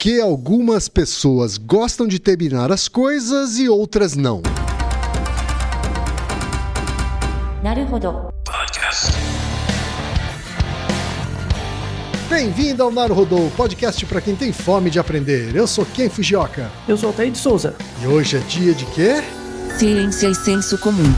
que algumas pessoas gostam de terminar as coisas e outras não? Bem-vindo ao Naruhodô, podcast para quem tem fome de aprender. Eu sou Ken Fujioka. Eu sou Altair de Souza. E hoje é dia de quê? Ciência e senso comum.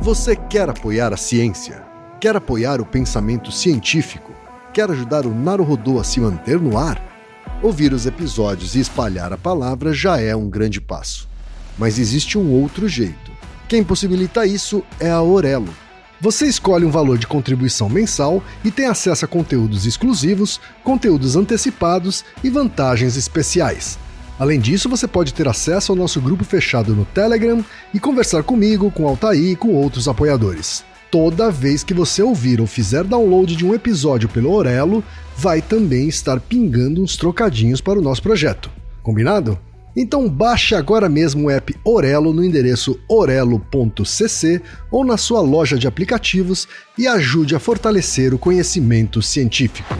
Você quer apoiar a ciência? Quer apoiar o pensamento científico? Quer ajudar o Naruhodô a se manter no ar? Ouvir os episódios e espalhar a palavra já é um grande passo. Mas existe um outro jeito. Quem possibilita isso é a Aurelo você escolhe um valor de contribuição mensal e tem acesso a conteúdos exclusivos, conteúdos antecipados e vantagens especiais. Além disso, você pode ter acesso ao nosso grupo fechado no Telegram e conversar comigo, com Altair e com outros apoiadores. Toda vez que você ouvir ou fizer download de um episódio pelo Orelo, vai também estar pingando uns trocadinhos para o nosso projeto. Combinado? Então baixe agora mesmo o app Orelo no endereço orelo.cc ou na sua loja de aplicativos e ajude a fortalecer o conhecimento científico.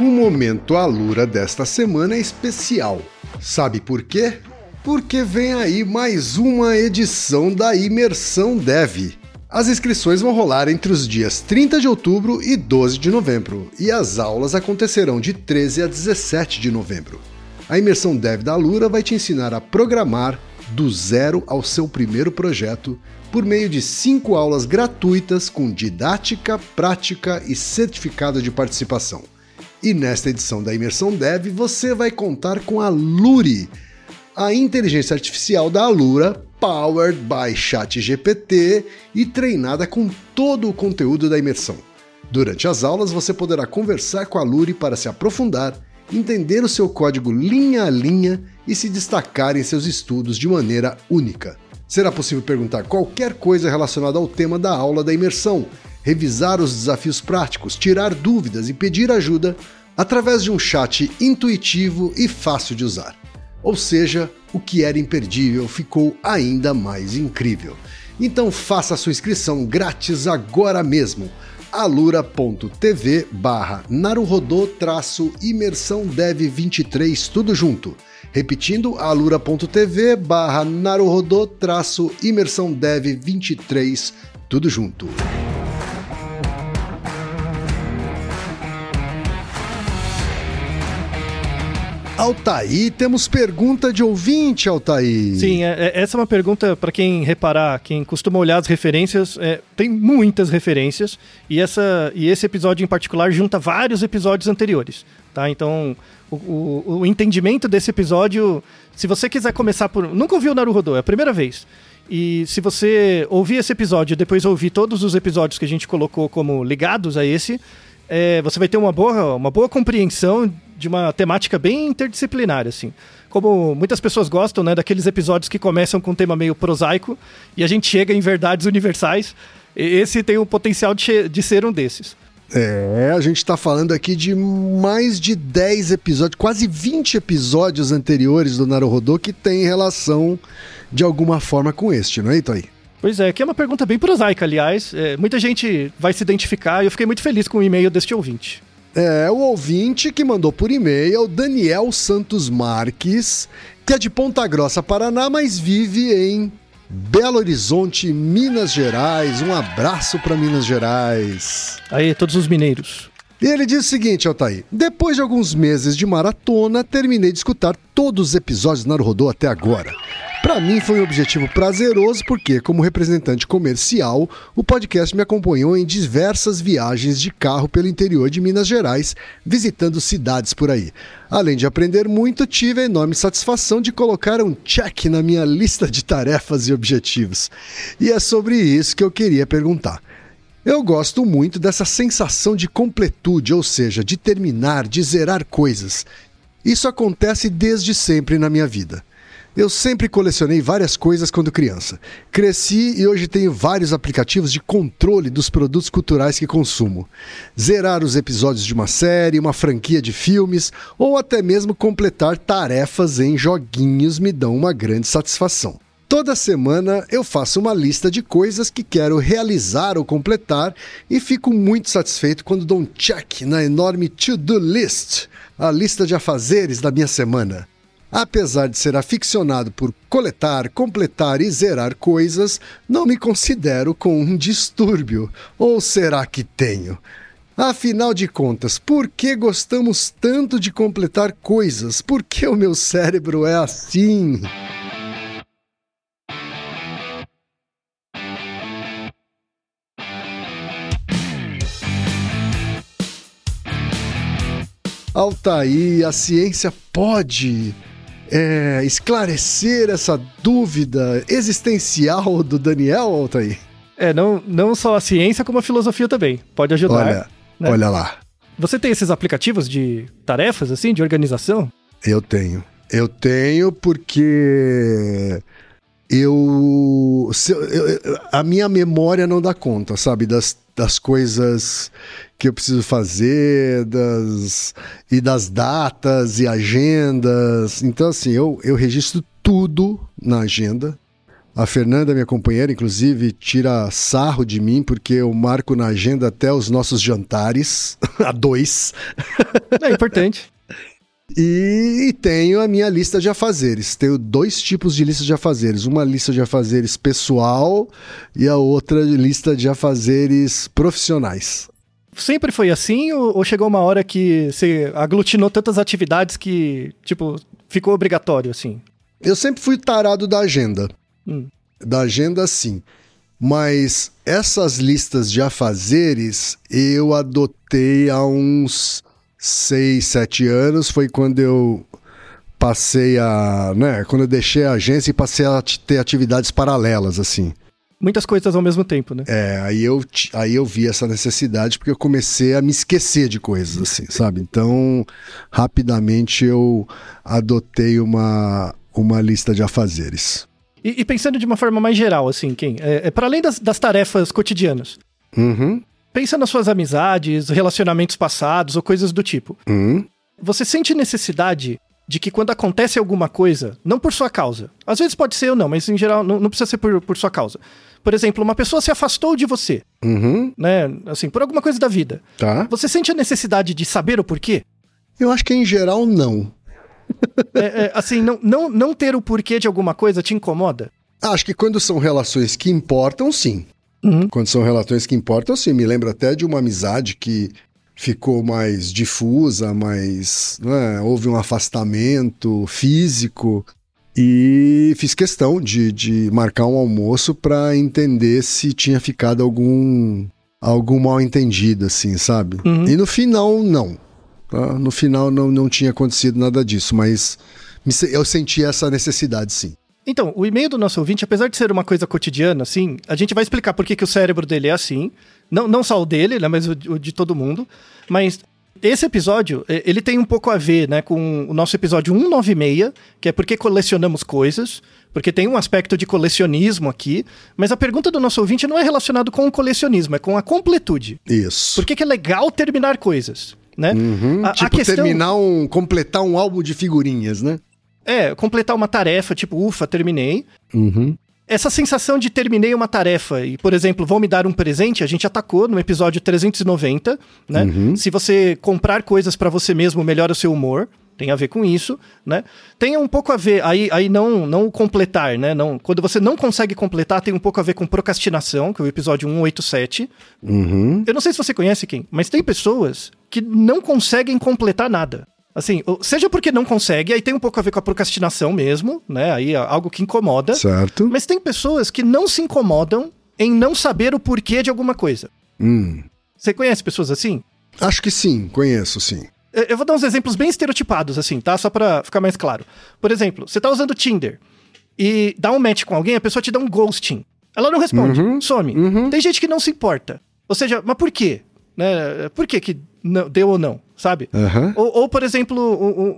O momento Alura desta semana é especial. Sabe por quê? Porque vem aí mais uma edição da Imersão Dev as inscrições vão rolar entre os dias 30 de outubro e 12 de novembro, e as aulas acontecerão de 13 a 17 de novembro. A imersão Dev da Alura vai te ensinar a programar do zero ao seu primeiro projeto por meio de cinco aulas gratuitas com didática, prática e certificado de participação. E nesta edição da Imersão Dev você vai contar com a Luri, a inteligência artificial da Alura powered by ChatGPT e treinada com todo o conteúdo da imersão. Durante as aulas, você poderá conversar com a Luri para se aprofundar, entender o seu código linha a linha e se destacar em seus estudos de maneira única. Será possível perguntar qualquer coisa relacionada ao tema da aula da imersão, revisar os desafios práticos, tirar dúvidas e pedir ajuda através de um chat intuitivo e fácil de usar. Ou seja, o que era imperdível ficou ainda mais incrível. Então faça sua inscrição grátis agora mesmo alura.tv barra naruhodô traço imersão dev 23 tudo junto. Repetindo, alura.tv barra naruhodô traço imersão dev 23 tudo junto. Altaí, temos pergunta de ouvinte, Altaí. Sim, é, é, essa é uma pergunta para quem reparar, quem costuma olhar as referências. É, tem muitas referências e, essa, e esse episódio em particular junta vários episódios anteriores. Tá? Então, o, o, o entendimento desse episódio, se você quiser começar por. Nunca ouviu Naruhodô, é a primeira vez. E se você ouvir esse episódio e depois ouvir todos os episódios que a gente colocou como ligados a esse, é, você vai ter uma boa, uma boa compreensão de uma temática bem interdisciplinar, assim. Como muitas pessoas gostam, né, daqueles episódios que começam com um tema meio prosaico e a gente chega em verdades universais, esse tem o potencial de, de ser um desses. É, a gente está falando aqui de mais de 10 episódios, quase 20 episódios anteriores do Naruhodô que tem relação de alguma forma com este, não é, Itaí? Pois é, que é uma pergunta bem prosaica, aliás. É, muita gente vai se identificar e eu fiquei muito feliz com o e-mail deste ouvinte. É, o ouvinte que mandou por e-mail, Daniel Santos Marques, que é de Ponta Grossa, Paraná, mas vive em Belo Horizonte, Minas Gerais. Um abraço para Minas Gerais. Aí, todos os mineiros. E ele diz o seguinte, Altair: Depois de alguns meses de maratona, terminei de escutar todos os episódios do Naruhodô até agora. Para mim foi um objetivo prazeroso porque, como representante comercial, o podcast me acompanhou em diversas viagens de carro pelo interior de Minas Gerais, visitando cidades por aí. Além de aprender muito, tive a enorme satisfação de colocar um check na minha lista de tarefas e objetivos. E é sobre isso que eu queria perguntar. Eu gosto muito dessa sensação de completude, ou seja, de terminar, de zerar coisas. Isso acontece desde sempre na minha vida. Eu sempre colecionei várias coisas quando criança. Cresci e hoje tenho vários aplicativos de controle dos produtos culturais que consumo. Zerar os episódios de uma série, uma franquia de filmes ou até mesmo completar tarefas em joguinhos me dão uma grande satisfação. Toda semana eu faço uma lista de coisas que quero realizar ou completar e fico muito satisfeito quando dou um check na enorme to-do list, a lista de afazeres da minha semana. Apesar de ser aficionado por coletar, completar e zerar coisas, não me considero com um distúrbio. Ou será que tenho? Afinal de contas, por que gostamos tanto de completar coisas? Por que o meu cérebro é assim? Altaí, a ciência pode é, esclarecer essa dúvida existencial do Daniel, Altaí? É, não, não só a ciência, como a filosofia também. Pode ajudar. Olha, né? olha lá. Você tem esses aplicativos de tarefas, assim, de organização? Eu tenho. Eu tenho porque eu, se, eu, a minha memória não dá conta, sabe, das, das coisas que eu preciso fazer, das e das datas e agendas. Então assim, eu, eu registro tudo na agenda. A Fernanda, minha companheira, inclusive, tira sarro de mim porque eu marco na agenda até os nossos jantares, a dois. É importante. E, e, tenho a minha lista de afazeres. Tenho dois tipos de lista de afazeres. Uma lista de afazeres pessoal e a outra lista de afazeres profissionais. Sempre foi assim ou, ou chegou uma hora que você aglutinou tantas atividades que, tipo, ficou obrigatório, assim? Eu sempre fui tarado da agenda. Hum. Da agenda, sim. Mas essas listas de afazeres eu adotei há uns seis, sete anos. Foi quando eu passei a. né? Quando eu deixei a agência e passei a ter atividades paralelas, assim. Muitas coisas ao mesmo tempo, né? É, aí eu, aí eu vi essa necessidade porque eu comecei a me esquecer de coisas, assim, sabe? Então, rapidamente eu adotei uma, uma lista de afazeres. E, e, pensando de uma forma mais geral, assim, quem? É, é para além das, das, tarefas cotidianas. Uhum. Pensa nas suas amizades, relacionamentos passados ou coisas do tipo. Uhum. Você sente necessidade de que quando acontece alguma coisa, não por sua causa, às vezes pode ser ou não, mas em geral não, não precisa ser por, por sua causa. Por exemplo, uma pessoa se afastou de você, uhum. né? Assim, por alguma coisa da vida. Tá. Você sente a necessidade de saber o porquê? Eu acho que em geral não. é, é, assim, não, não, não ter o porquê de alguma coisa te incomoda? Acho que quando são relações que importam, sim. Uhum. Quando são relações que importam, sim. Me lembro até de uma amizade que ficou mais difusa, mais. Né, houve um afastamento físico. E fiz questão de, de marcar um almoço para entender se tinha ficado algum algum mal entendido, assim, sabe? Uhum. E no final, não. Tá? No final não, não tinha acontecido nada disso, mas eu senti essa necessidade, sim. Então, o e-mail do nosso ouvinte, apesar de ser uma coisa cotidiana, assim, a gente vai explicar por que, que o cérebro dele é assim. Não, não só o dele, né, mas o, o de todo mundo. Mas esse episódio, ele tem um pouco a ver, né, com o nosso episódio 196, que é por que colecionamos coisas, porque tem um aspecto de colecionismo aqui, mas a pergunta do nosso ouvinte não é relacionado com o colecionismo, é com a completude. Isso. Por que, que é legal terminar coisas, né? Uhum, a, tipo, a questão... terminar um, completar um álbum de figurinhas, né? É, completar uma tarefa, tipo, ufa, terminei. Uhum. Essa sensação de terminei uma tarefa e, por exemplo, vão me dar um presente, a gente atacou no episódio 390, né? Uhum. Se você comprar coisas para você mesmo, melhora o seu humor. Tem a ver com isso, né? Tem um pouco a ver, aí, aí não, não completar, né? Não, quando você não consegue completar, tem um pouco a ver com procrastinação, que é o episódio 187. Uhum. Eu não sei se você conhece quem, mas tem pessoas que não conseguem completar nada. Assim, seja porque não consegue, aí tem um pouco a ver com a procrastinação mesmo, né? Aí é algo que incomoda. Certo. Mas tem pessoas que não se incomodam em não saber o porquê de alguma coisa. Hum. Você conhece pessoas assim? Acho que sim, conheço sim. Eu vou dar uns exemplos bem estereotipados, assim, tá? Só pra ficar mais claro. Por exemplo, você tá usando Tinder e dá um match com alguém, a pessoa te dá um ghosting. Ela não responde, Uhum. some. Uhum. Tem gente que não se importa. Ou seja, mas por quê? Né? Por que que não, deu ou não, sabe? Aham. Ou, ou, por exemplo,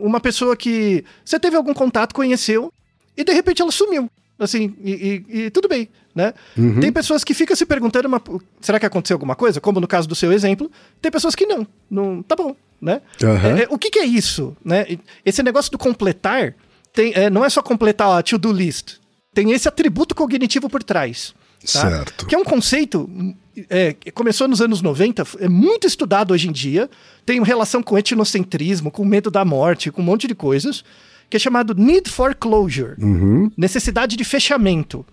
uma pessoa que você teve algum contato, conheceu, e de repente ela sumiu. Assim, e, e- e tudo bem, né? Uhum. Tem pessoas que ficam se perguntando, mas, será que aconteceu alguma coisa? Como no caso do seu exemplo. Tem pessoas que não, não tá bom, né? Aham. É, é, o que, que é isso, né? Esse negócio do completar, tem, é, não é só completar a to-do list. tem esse atributo cognitivo por trás. Tá? Certo. Que é um conceito é, que começou nos anos 90, é muito estudado hoje em dia, tem relação com etnocentrismo, com medo da morte, com um monte de coisas, que é chamado need for closure necessidade de fechamento.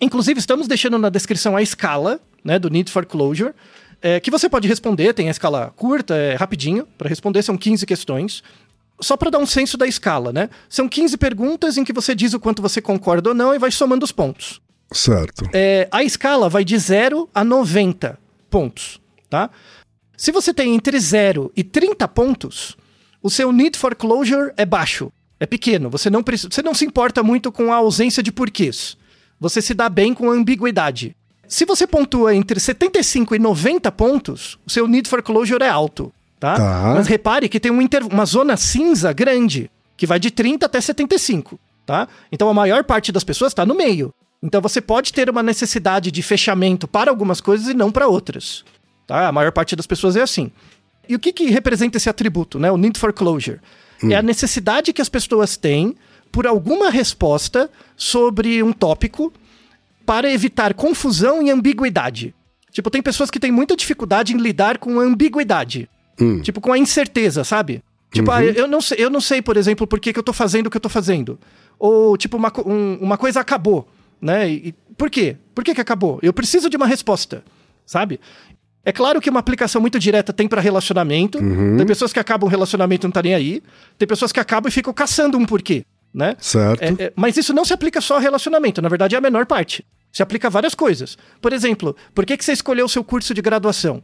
Inclusive, estamos deixando na descrição a escala né, do need for closure, é, que você pode responder, tem a escala curta, é rapidinho, para responder, são 15 questões. Só para dar um senso da escala, né? São 15 perguntas em que você diz o quanto você concorda ou não e vai somando os pontos. Certo. É, a escala vai de 0 a 90 pontos, tá? Se você tem entre 0 e 30 pontos, o seu need for closure é baixo, é pequeno. Você não, precisa, você não se importa muito com a ausência de porquês. Você se dá bem com a ambiguidade. Se você pontua entre 75 e 90 pontos, o seu need for closure é alto, tá? Tá. Mas repare que tem um inter- uma zona cinza grande, que vai de 30 até 75, tá? Então a maior parte das pessoas está no meio. Então você pode ter uma necessidade de fechamento para algumas coisas e não para outras, tá? A maior parte das pessoas é assim. E o que, que representa esse atributo, né? O need for closure. É a necessidade que as pessoas têm por alguma resposta sobre um tópico para evitar confusão e ambiguidade. Tipo, tem pessoas que têm muita dificuldade em lidar com a ambiguidade. Tipo, com a incerteza, sabe? Tipo, ah, eu, não sei, eu não sei, por exemplo, por que, que eu tô fazendo o que eu tô fazendo. Ou, tipo, uma, um- uma coisa acabou, né? E, e por quê? Por que, que acabou? Eu preciso de uma resposta, sabe? É claro que uma aplicação muito direta tem para relacionamento. Tem pessoas que acabam o relacionamento e não tá nem aí. Tem pessoas que acabam e ficam caçando um porquê, né? Certo. É, é, mas isso não se aplica só a relacionamento, na verdade é a menor parte. Se aplica a várias coisas. Por exemplo, por que, que você escolheu o seu curso de graduação?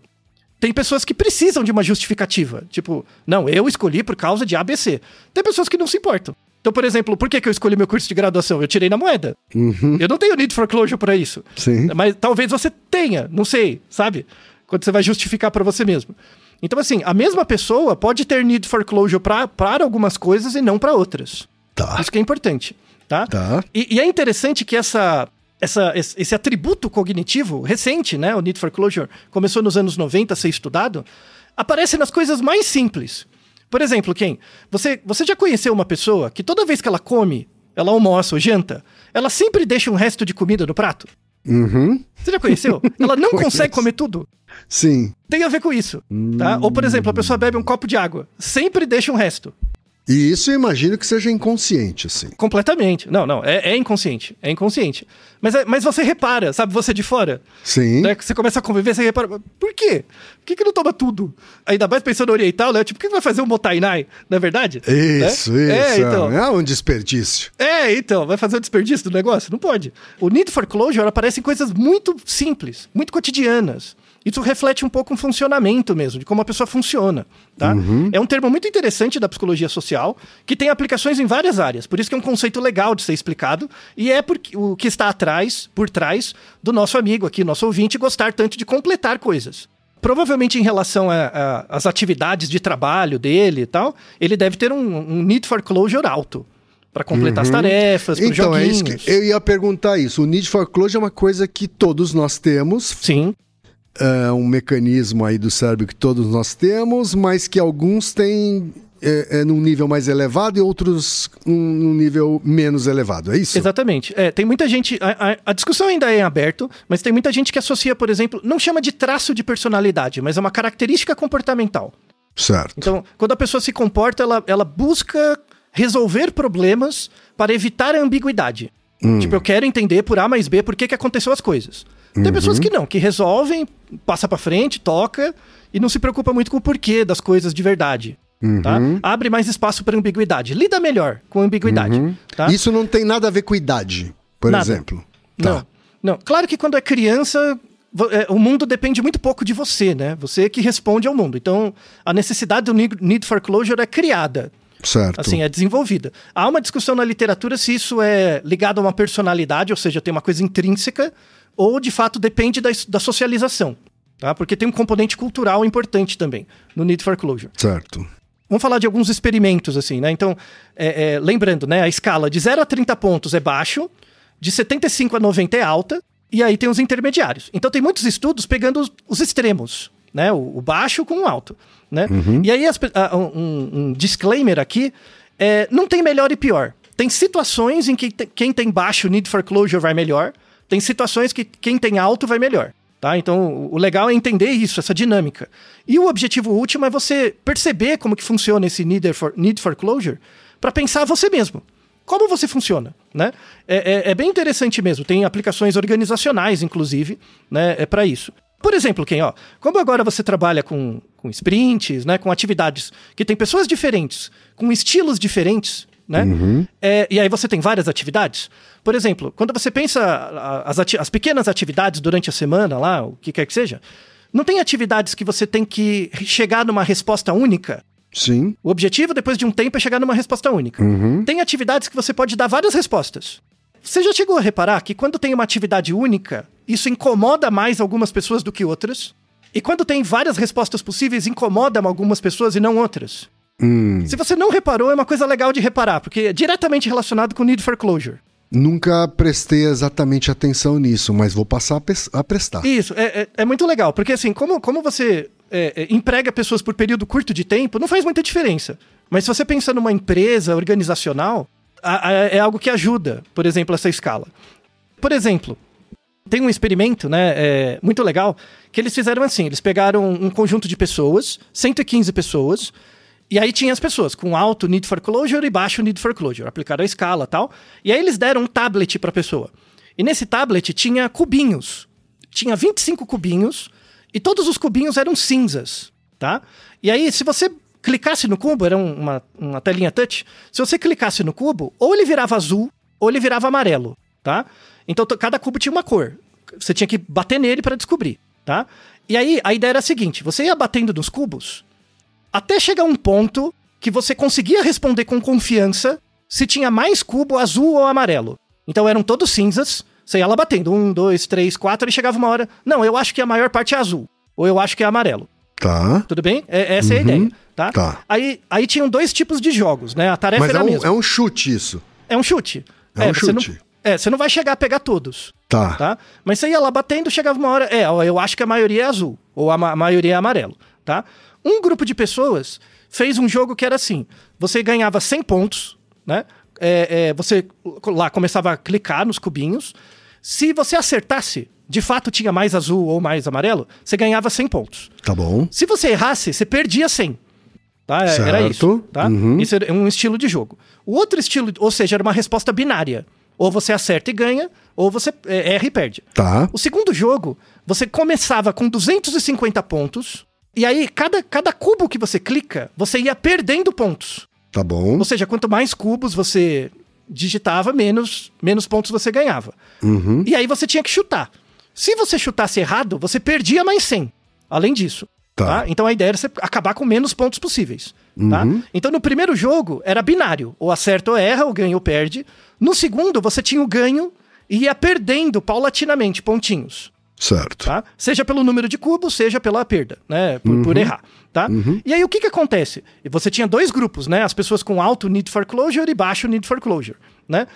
Tem pessoas que precisam de uma justificativa. Tipo, não, eu escolhi por causa de ABC. Tem pessoas que não se importam. Então, por exemplo, por que, que eu escolhi meu curso de graduação? Eu tirei na moeda. Eu não tenho need for closure para isso. Sim. Mas talvez você tenha, não sei, sabe? Quando você vai justificar para você mesmo. Então, assim, a mesma pessoa pode ter need for closure pra- para algumas coisas e não para outras. Tá. Isso que é importante, tá? Tá. E, e é interessante que essa, essa, esse esse atributo cognitivo recente, né, o need for closure, começou nos anos 90 a ser estudado, aparece nas coisas mais simples. Por exemplo, quem? Você, você já conheceu uma pessoa que toda vez que ela come, ela almoça ou janta, ela sempre deixa um resto de comida no prato? Uhum. Você já conheceu? Ela não consegue comer tudo. Sim. Tem a ver com isso, tá? Ou, por exemplo, a pessoa bebe um copo de água, sempre deixa um resto. E isso eu imagino que seja inconsciente, assim. Completamente. Não, não, é, é inconsciente. É inconsciente. Mas, é- mas você repara, sabe, você de fora. Sim. Né, que você começa a conviver, você repara, por quê? Por que, que não toma tudo? Ainda mais pensando no oriental, né? Tipo, por que vai fazer um motainai? Não é verdade? Isso, Né? isso. É, então. É um desperdício. É, então, vai fazer o desperdício do negócio? Não pode. O need for closure aparece em coisas muito simples, muito cotidianas. Isso reflete um pouco um funcionamento mesmo, de como a pessoa funciona, tá? É um termo muito interessante da psicologia social, que tem aplicações em várias áreas. Por isso que é um conceito legal de ser explicado, e é porque, o que está atrás, por trás, do nosso amigo aqui, nosso ouvinte, gostar tanto de completar coisas. Provavelmente em relação às atividades de trabalho dele e tal, ele deve ter um, um need for closure alto. Para completar as tarefas, Então, é joguinhos. isso que eu ia perguntar isso. O need for closure é uma coisa que todos nós temos, Sim, é um mecanismo aí do cérebro que todos nós temos, mas que alguns têm é, é, num nível mais elevado e outros num, num nível menos elevado. É isso? exatamente. É, tem muita gente. A, a- a discussão ainda é em aberto, mas tem muita gente que associa, por exemplo, não chama de traço de personalidade, mas é uma característica comportamental. Certo. Então, quando a pessoa se comporta, ela, ela busca resolver problemas para evitar a ambiguidade. Tipo, eu quero entender por A mais B por que, que aconteceu as coisas. Tem pessoas que não, que resolvem, passa pra frente, toca e não se preocupa muito com o porquê das coisas de verdade. Tá? Abre mais espaço para ambiguidade. Lida melhor com a ambiguidade. Tá? Isso não tem nada a ver com idade, por Nada. exemplo. Tá. Não, não. Claro que quando é criança, é, o mundo depende muito pouco de você, né? Você que responde ao mundo. Então, a necessidade do need for closure é criada. Certo. Assim, é desenvolvida. Há uma discussão na literatura se isso é ligado a uma personalidade, ou seja, tem uma coisa intrínseca, ou de fato depende da, da socialização. Tá? Porque tem um componente cultural importante também no Need for Closure. Certo. Vamos falar de alguns experimentos, assim, né? Então, é, é, lembrando, né? A escala de 0 a 30 pontos é baixo, de 75 a 90 é alta, e aí tem os intermediários. Então, tem muitos estudos pegando os, os extremos, né? O, baixo com o alto, né? E aí, as um, um disclaimer aqui, é, não tem melhor e pior. tem situações em que te- quem tem baixo need for closure vai melhor, tem situações que quem tem alto vai melhor. Tá? Então, o- o legal é entender isso, essa dinâmica. E o objetivo último é você perceber como que funciona esse need for, need for closure para pensar você mesmo. Como você funciona, né? É, é- é bem interessante mesmo. Tem aplicações organizacionais, inclusive, né? É para isso. Por exemplo, quem, ó, como agora você trabalha com, com sprints, né? Com atividades que tem pessoas diferentes, com estilos diferentes, né? É, e aí você tem várias atividades. Por exemplo, quando você pensa as, ati- as pequenas atividades durante a semana lá, o que quer que seja, não tem atividades que você tem que chegar numa resposta única. Sim. O objetivo, depois de um tempo, é chegar numa resposta única. Tem atividades que você pode dar várias respostas. Você já chegou a reparar que quando tem uma atividade única, isso incomoda mais algumas pessoas do que outras? E quando tem várias respostas possíveis, incomoda algumas pessoas e não outras? Hum, Se você não reparou, é uma coisa legal de reparar, porque é diretamente relacionado com o need for closure. nunca prestei exatamente atenção nisso, mas vou passar a prestar. Isso, é, é, é muito legal, porque assim, como, como você é, é, emprega pessoas por período curto de tempo, não faz muita diferença. Mas se você pensa numa empresa organizacional, a- a- é algo que ajuda, por exemplo, essa escala. Por exemplo, tem um experimento, né, é, muito legal, que eles fizeram assim, eles pegaram um conjunto de pessoas, 115 pessoas, e aí tinha as pessoas com alto need for closure e baixo need for closure, aplicaram a escala tal, e aí eles deram um tablet para a pessoa. E nesse tablet tinha cubinhos, tinha 25 cubinhos, e todos os cubinhos eram cinzas, tá? E aí, se você clicasse no cubo, era um- uma, uma telinha touch, se você clicasse no cubo, ou ele virava azul, ou ele virava amarelo, tá? Então, cada cubo tinha uma cor. Você tinha que bater nele para descobrir, tá? E aí, a ideia era a seguinte, você ia batendo nos cubos, até chegar um ponto que você conseguia responder com confiança se tinha mais cubo azul ou amarelo. Então eram todos cinzas, você ia lá batendo, um, dois, três, quatro, e chegava uma hora, não, eu acho que a maior parte é azul, ou eu acho que é amarelo. Tá. Tudo bem? É- essa é a ideia, tá? Tá. Aí, aí tinham dois tipos de jogos, né? A tarefa Mas era é a um, mesma. é um chute isso. É um chute. É um não- chute. É, você não vai chegar a pegar todos, Tá. tá? Mas você ia lá batendo, chegava uma hora, é, ó, eu acho que a maioria é azul, ou a, ma- maioria é amarelo, tá? Um grupo de pessoas fez um jogo que era assim, você ganhava 100 pontos, né? É, é, você lá começava a clicar nos cubinhos, se você acertasse, de fato tinha mais azul ou mais amarelo, você ganhava 100 pontos. Tá bom. Se você errasse, você perdia 100. Tá? É- Era Certo. isso. Tá? Uhum. Isso é um estilo de jogo. O outro estilo, ou seja, era uma resposta binária. Ou você acerta e ganha, ou você é, erra e perde. Tá. O segundo jogo, você começava com 250 pontos, e aí cada, cada cubo que você clica, você ia perdendo pontos. Tá bom. Ou seja, quanto mais cubos você digitava, menos, menos pontos você ganhava. Uhum. E aí você tinha que chutar. Se você chutasse errado, você perdia mais 100. Além disso. Tá. Tá. Então a ideia era você acabar com menos pontos possíveis. Tá? Então no primeiro jogo era binário. Ou acerta ou erra, ou ganha ou perde. No segundo, você tinha o ganho e ia perdendo paulatinamente pontinhos. Certo. Tá? Seja pelo número de cubos, seja pela perda, né? Por, por errar. Tá? E aí o que, que acontece? Você tinha dois grupos, né? As pessoas com alto need for closure e baixo need for closure. Né?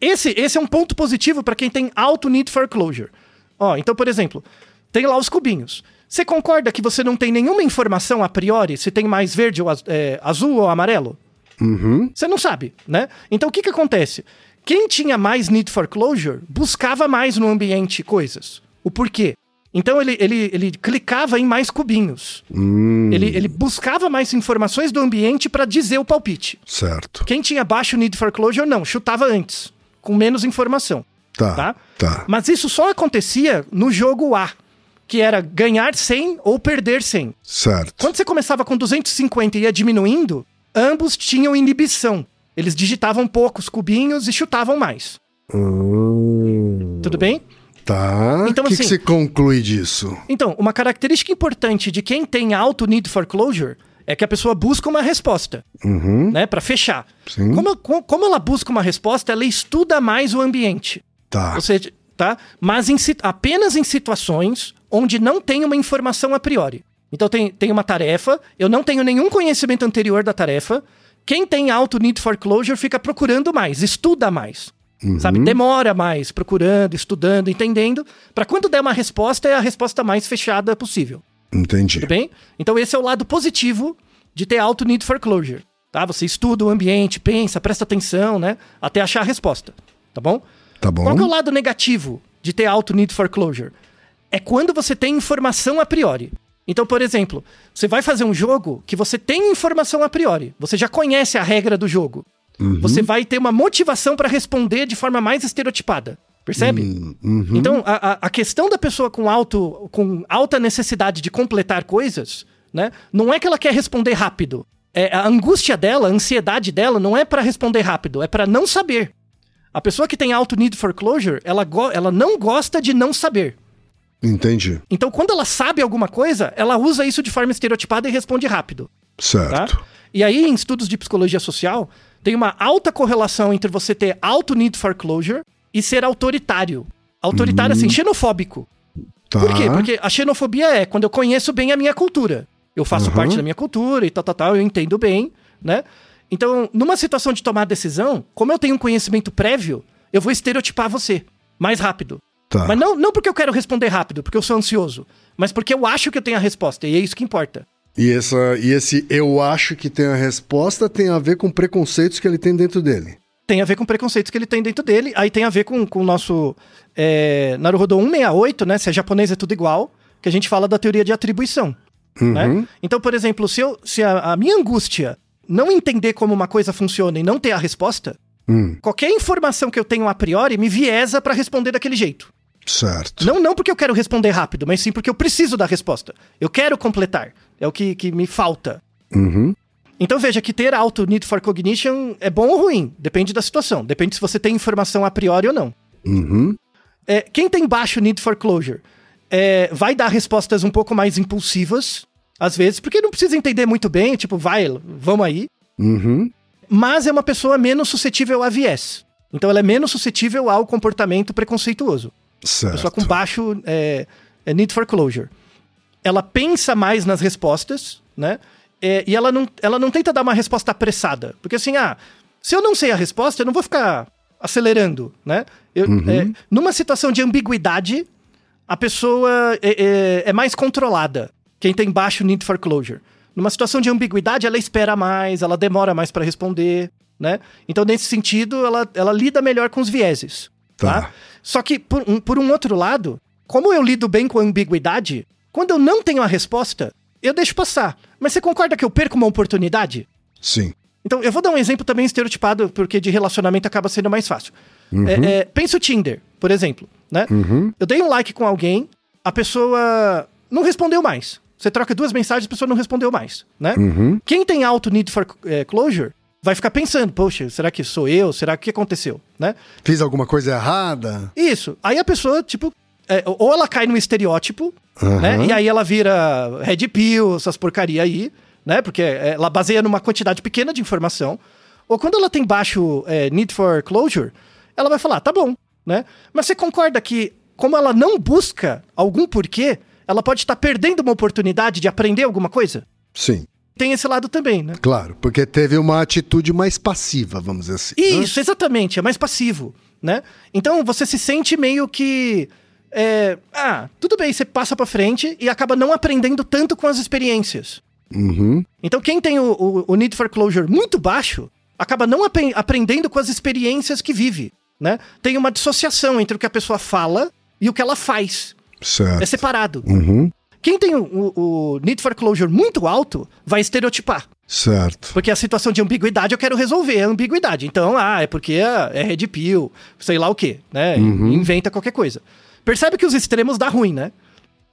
Esse, esse é um ponto positivo para quem tem alto need for closure. Ó, então, por exemplo, tem lá os cubinhos. Você concorda que você não tem nenhuma informação a priori se tem mais verde ou az- é, azul ou amarelo? Uhum. Você não sabe, né? Então o que, que acontece? Quem tinha mais need for closure buscava mais no ambiente coisas. O porquê? Então ele, ele, ele clicava em mais cubinhos. Hum, Ele, ele buscava mais informações do ambiente para dizer o palpite. certo. Quem tinha baixo need for closure, não, chutava antes, com menos informação. Tá. Tá? Tá. Mas isso só acontecia no jogo A, que era ganhar 100 ou perder 100. Certo. Quando você começava com 250 e ia diminuindo, ambos tinham inibição. Eles digitavam poucos cubinhos e chutavam mais. Hum, Tudo bem? tá. Então, o que, assim- que você conclui disso? Então, uma característica importante de quem tem alto need for closure é que a pessoa busca uma resposta, Uhum. né, para fechar. Sim. Como, co- como ela busca uma resposta, ela estuda mais o ambiente. Tá. Ou seja, tá? Mas em apenas em situações onde não tem uma informação a priori. Então tem, tem uma tarefa, eu não tenho nenhum conhecimento anterior da tarefa. Quem tem alto need for closure fica procurando mais, estuda mais. Sabe? Demora mais, procurando, estudando, entendendo, Pra quando der uma resposta, é a resposta mais fechada possível. Entendi. Tudo bem? Então esse é o lado positivo de ter alto need for closure. Tá? Você estuda o ambiente, pensa, presta atenção, né? Até achar a resposta. Tá bom? Tá bom. Qual é o lado negativo de ter alto need for closure? É quando você tem informação a priori. Então, por exemplo, você vai fazer um jogo que você tem informação a priori. Você já conhece a regra do jogo. Você vai ter uma motivação para responder de forma mais estereotipada. Percebe? Uhum. Então, a, a- a questão da pessoa com, alto, com alta necessidade de completar coisas, né? Não é que ela quer responder rápido. É, a angústia dela, a ansiedade dela, não é para responder rápido, é para não saber. A pessoa que tem alto need for closure, ela, ela não gosta de não saber. Entendi. Então, quando ela sabe alguma coisa, ela usa isso de forma estereotipada e responde rápido. Tá? Certo. E aí, em estudos de psicologia social, tem uma alta correlação entre você ter alto need for closure e ser autoritário. Autoritário, assim, xenofóbico. Tá. Por quê? Porque a xenofobia é quando eu conheço bem a minha cultura. Eu faço Uhum. parte da minha cultura e tal, tal, tal, eu entendo bem, né? Então, numa situação de tomar decisão, como eu tenho um conhecimento prévio, eu vou estereotipar você mais rápido. Tá. Mas não, não porque eu quero responder rápido, porque eu sou ansioso, mas porque eu acho que eu tenho a resposta, e é isso que importa. E, essa, e esse eu acho que tem a resposta tem a ver com preconceitos que ele tem dentro dele. tem a ver com preconceitos que ele tem dentro dele, aí tem a ver com, com o nosso é, Naruhodo 168, né? Se é japonês é tudo igual, que a gente fala da teoria de atribuição. Uhum. Né? Então, por exemplo, se, eu, se a, a minha angústia não entender como uma coisa funciona e não ter a resposta, Hum, qualquer informação que eu tenho a priori me viesa para responder daquele jeito. certo. Não, não porque eu quero responder rápido, mas sim porque eu preciso da resposta. Eu quero completar. É o que, que me falta. Uhum. Então veja que ter alto need for cognition é bom ou ruim, depende da situação, depende se você tem informação a priori ou não. Uhum. É, quem tem baixo need for closure é, vai dar respostas um pouco mais impulsivas, às vezes, porque não precisa entender muito bem, tipo, vai, vamos aí. Uhum. Mas é uma pessoa menos suscetível a viés. Então ela é menos suscetível ao comportamento preconceituoso. Certo. Pessoa com baixo é, é need for closure. Ela pensa mais nas respostas, né? É, e ela não, ela não tenta dar uma resposta apressada. Porque assim, ah, se eu não sei a resposta, eu não vou ficar acelerando, né? Eu, é, numa situação de ambiguidade, a pessoa é, é- é mais controlada. Quem tem baixo need for closure. Numa situação de ambiguidade, ela espera mais, ela demora mais para responder, né? Então, nesse sentido, ela, ela lida melhor com os vieses. Tá. Tá? Só que, por um, por um outro lado, como eu lido bem com a ambiguidade, quando eu não tenho a resposta, eu deixo passar. Mas você concorda que eu perco uma oportunidade? Sim. Então, eu vou dar um exemplo também estereotipado, porque de relacionamento acaba sendo mais fácil. É, é, pensa o Tinder, por exemplo, né? Eu dei um like com alguém, a pessoa não respondeu mais. Você troca duas mensagens, a pessoa não respondeu mais, né? Quem tem alto need for eh, closure vai ficar pensando, poxa, será que sou eu? Será que aconteceu, né? Fiz alguma coisa errada? Isso. Aí a pessoa, tipo, é, ou ela cai no estereótipo, Aham. né? E aí ela vira red pill, essas porcaria aí, né? Porque é, ela baseia numa quantidade pequena de informação. Ou quando ela tem baixo é, need for closure, ela vai falar, tá bom, né? Mas você concorda que, como ela não busca algum porquê, ela pode estar perdendo uma oportunidade de aprender alguma coisa? Sim. Tem esse lado também, né? Claro, porque teve uma atitude mais passiva, vamos dizer assim. né? Isso, exatamente, é mais passivo, né? Então você se sente meio que. é, ah, tudo bem, você passa pra frente e acaba não aprendendo tanto com as experiências. Uhum. Então quem tem o, o, o need for closure muito baixo acaba não apre- aprendendo com as experiências que vive, né? Tem uma dissociação entre o que a pessoa fala e o que ela faz. É Certo. separado. Uhum. Quem tem o, o- need for closure muito alto vai estereotipar. Certo. Porque a situação de ambiguidade eu quero resolver a ambiguidade. Então, ah, é porque é é red pill, sei lá o quê, né? Inventa qualquer coisa. Percebe que os extremos dá ruim, né?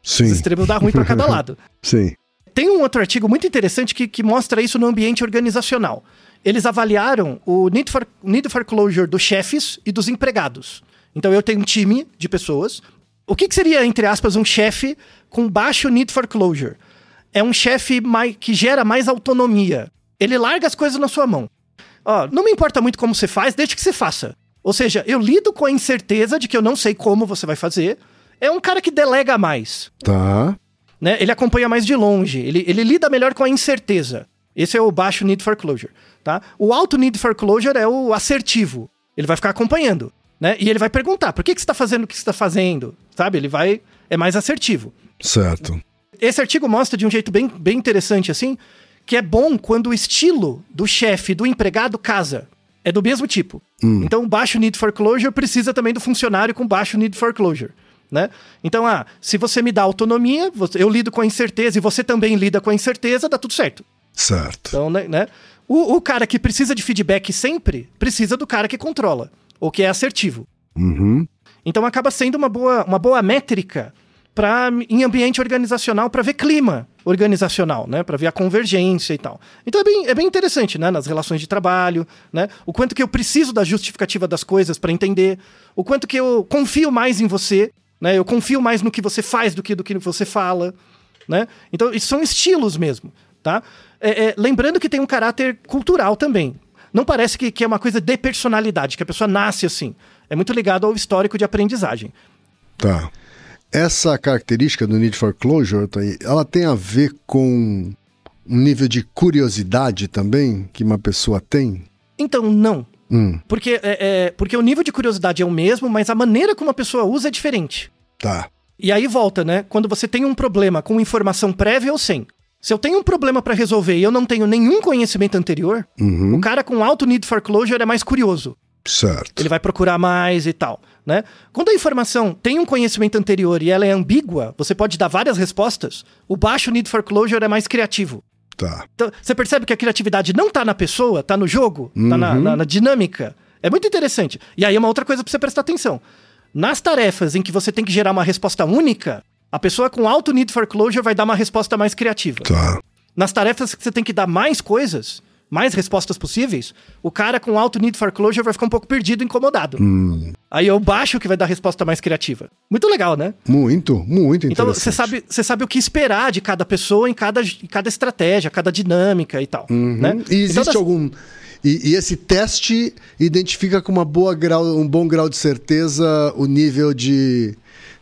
Os Sim. extremos dá ruim pra cada lado. Sim. Tem um outro artigo muito interessante que, que mostra isso no ambiente organizacional. Eles avaliaram o need for, need for closure dos chefes e dos empregados. Então eu tenho um time de pessoas. O que, que seria, entre aspas, um chefe com baixo need for closure? É um chefe que gera mais autonomia. Ele larga as coisas na sua mão. Ó, não me importa muito como você faz, desde que você faça. Ou seja, eu lido com a incerteza de que eu não sei como você vai fazer. É um cara que delega mais Tá. né? Ele acompanha mais de longe, ele, ele lida melhor com a incerteza. Esse é o baixo need for closure, tá? O alto need for closure é o assertivo. Ele vai ficar acompanhando, né? E ele vai perguntar, por que, que você está fazendo o que você está fazendo? Sabe? Ele vai... É mais assertivo. Certo. Esse artigo mostra de um jeito bem, bem interessante, assim, que é bom quando o estilo do chefe do empregado casa. É do mesmo tipo. Então, baixo need for closure precisa também do funcionário com baixo need for closure. Né? Então, ah, se você me dá autonomia, eu lido com a incerteza e você também lida com a incerteza, dá tudo certo. Certo. Então, né? né? O, o cara que precisa de feedback sempre precisa do cara que controla, ou que é assertivo. Uhum. Então acaba sendo uma boa, uma boa métrica para em ambiente organizacional para ver clima organizacional, né? Para ver a convergência e tal. Então é bem, é bem interessante, né? Nas relações de trabalho, né? O quanto que eu preciso da justificativa das coisas para entender, o quanto que eu confio mais em você, né? Eu confio mais no que você faz do que do que você fala, né? Então isso são estilos mesmo, tá? É, é, lembrando que tem um caráter cultural também. Não parece que, que é uma coisa de personalidade, que a pessoa nasce assim. É muito ligado ao histórico de aprendizagem. Tá. Essa característica do Need for Closure, ela tem a ver com um nível de curiosidade também que uma pessoa tem? Então, não. Hum, Porque, é, é, porque o nível de curiosidade é o mesmo, mas a maneira como a pessoa usa é diferente. tá. E aí volta, né? Quando você tem um problema com informação prévia ou sem. Se eu tenho um problema pra resolver e eu não tenho nenhum conhecimento anterior, Uhum. o cara com alto need for closure é mais curioso. Certo. Ele vai procurar mais e tal, né? Quando a informação tem um conhecimento anterior e ela é ambígua, você pode dar várias respostas. O baixo need for closure é mais criativo. Tá. Então, você percebe que a criatividade não tá na pessoa, tá no jogo, tá na, na- na dinâmica. É muito interessante. E aí é uma outra coisa pra você prestar atenção. Nas tarefas em que você tem que gerar uma resposta única, a pessoa com alto need for closure vai dar uma resposta mais criativa. Tá. Nas tarefas que você tem que dar mais coisas, mais respostas possíveis, o cara com alto need for closure vai ficar um pouco perdido, incomodado. Aí é o baixo que vai dar a resposta mais criativa. Muito legal, né? Muito, muito Então interessante. você sabe, você sabe o que esperar de cada pessoa em cada, em cada estratégia, cada dinâmica e tal. Né? Uhum. E existe Então, das- algum. E, e esse teste identifica com uma boa grau, um bom grau de certeza o nível de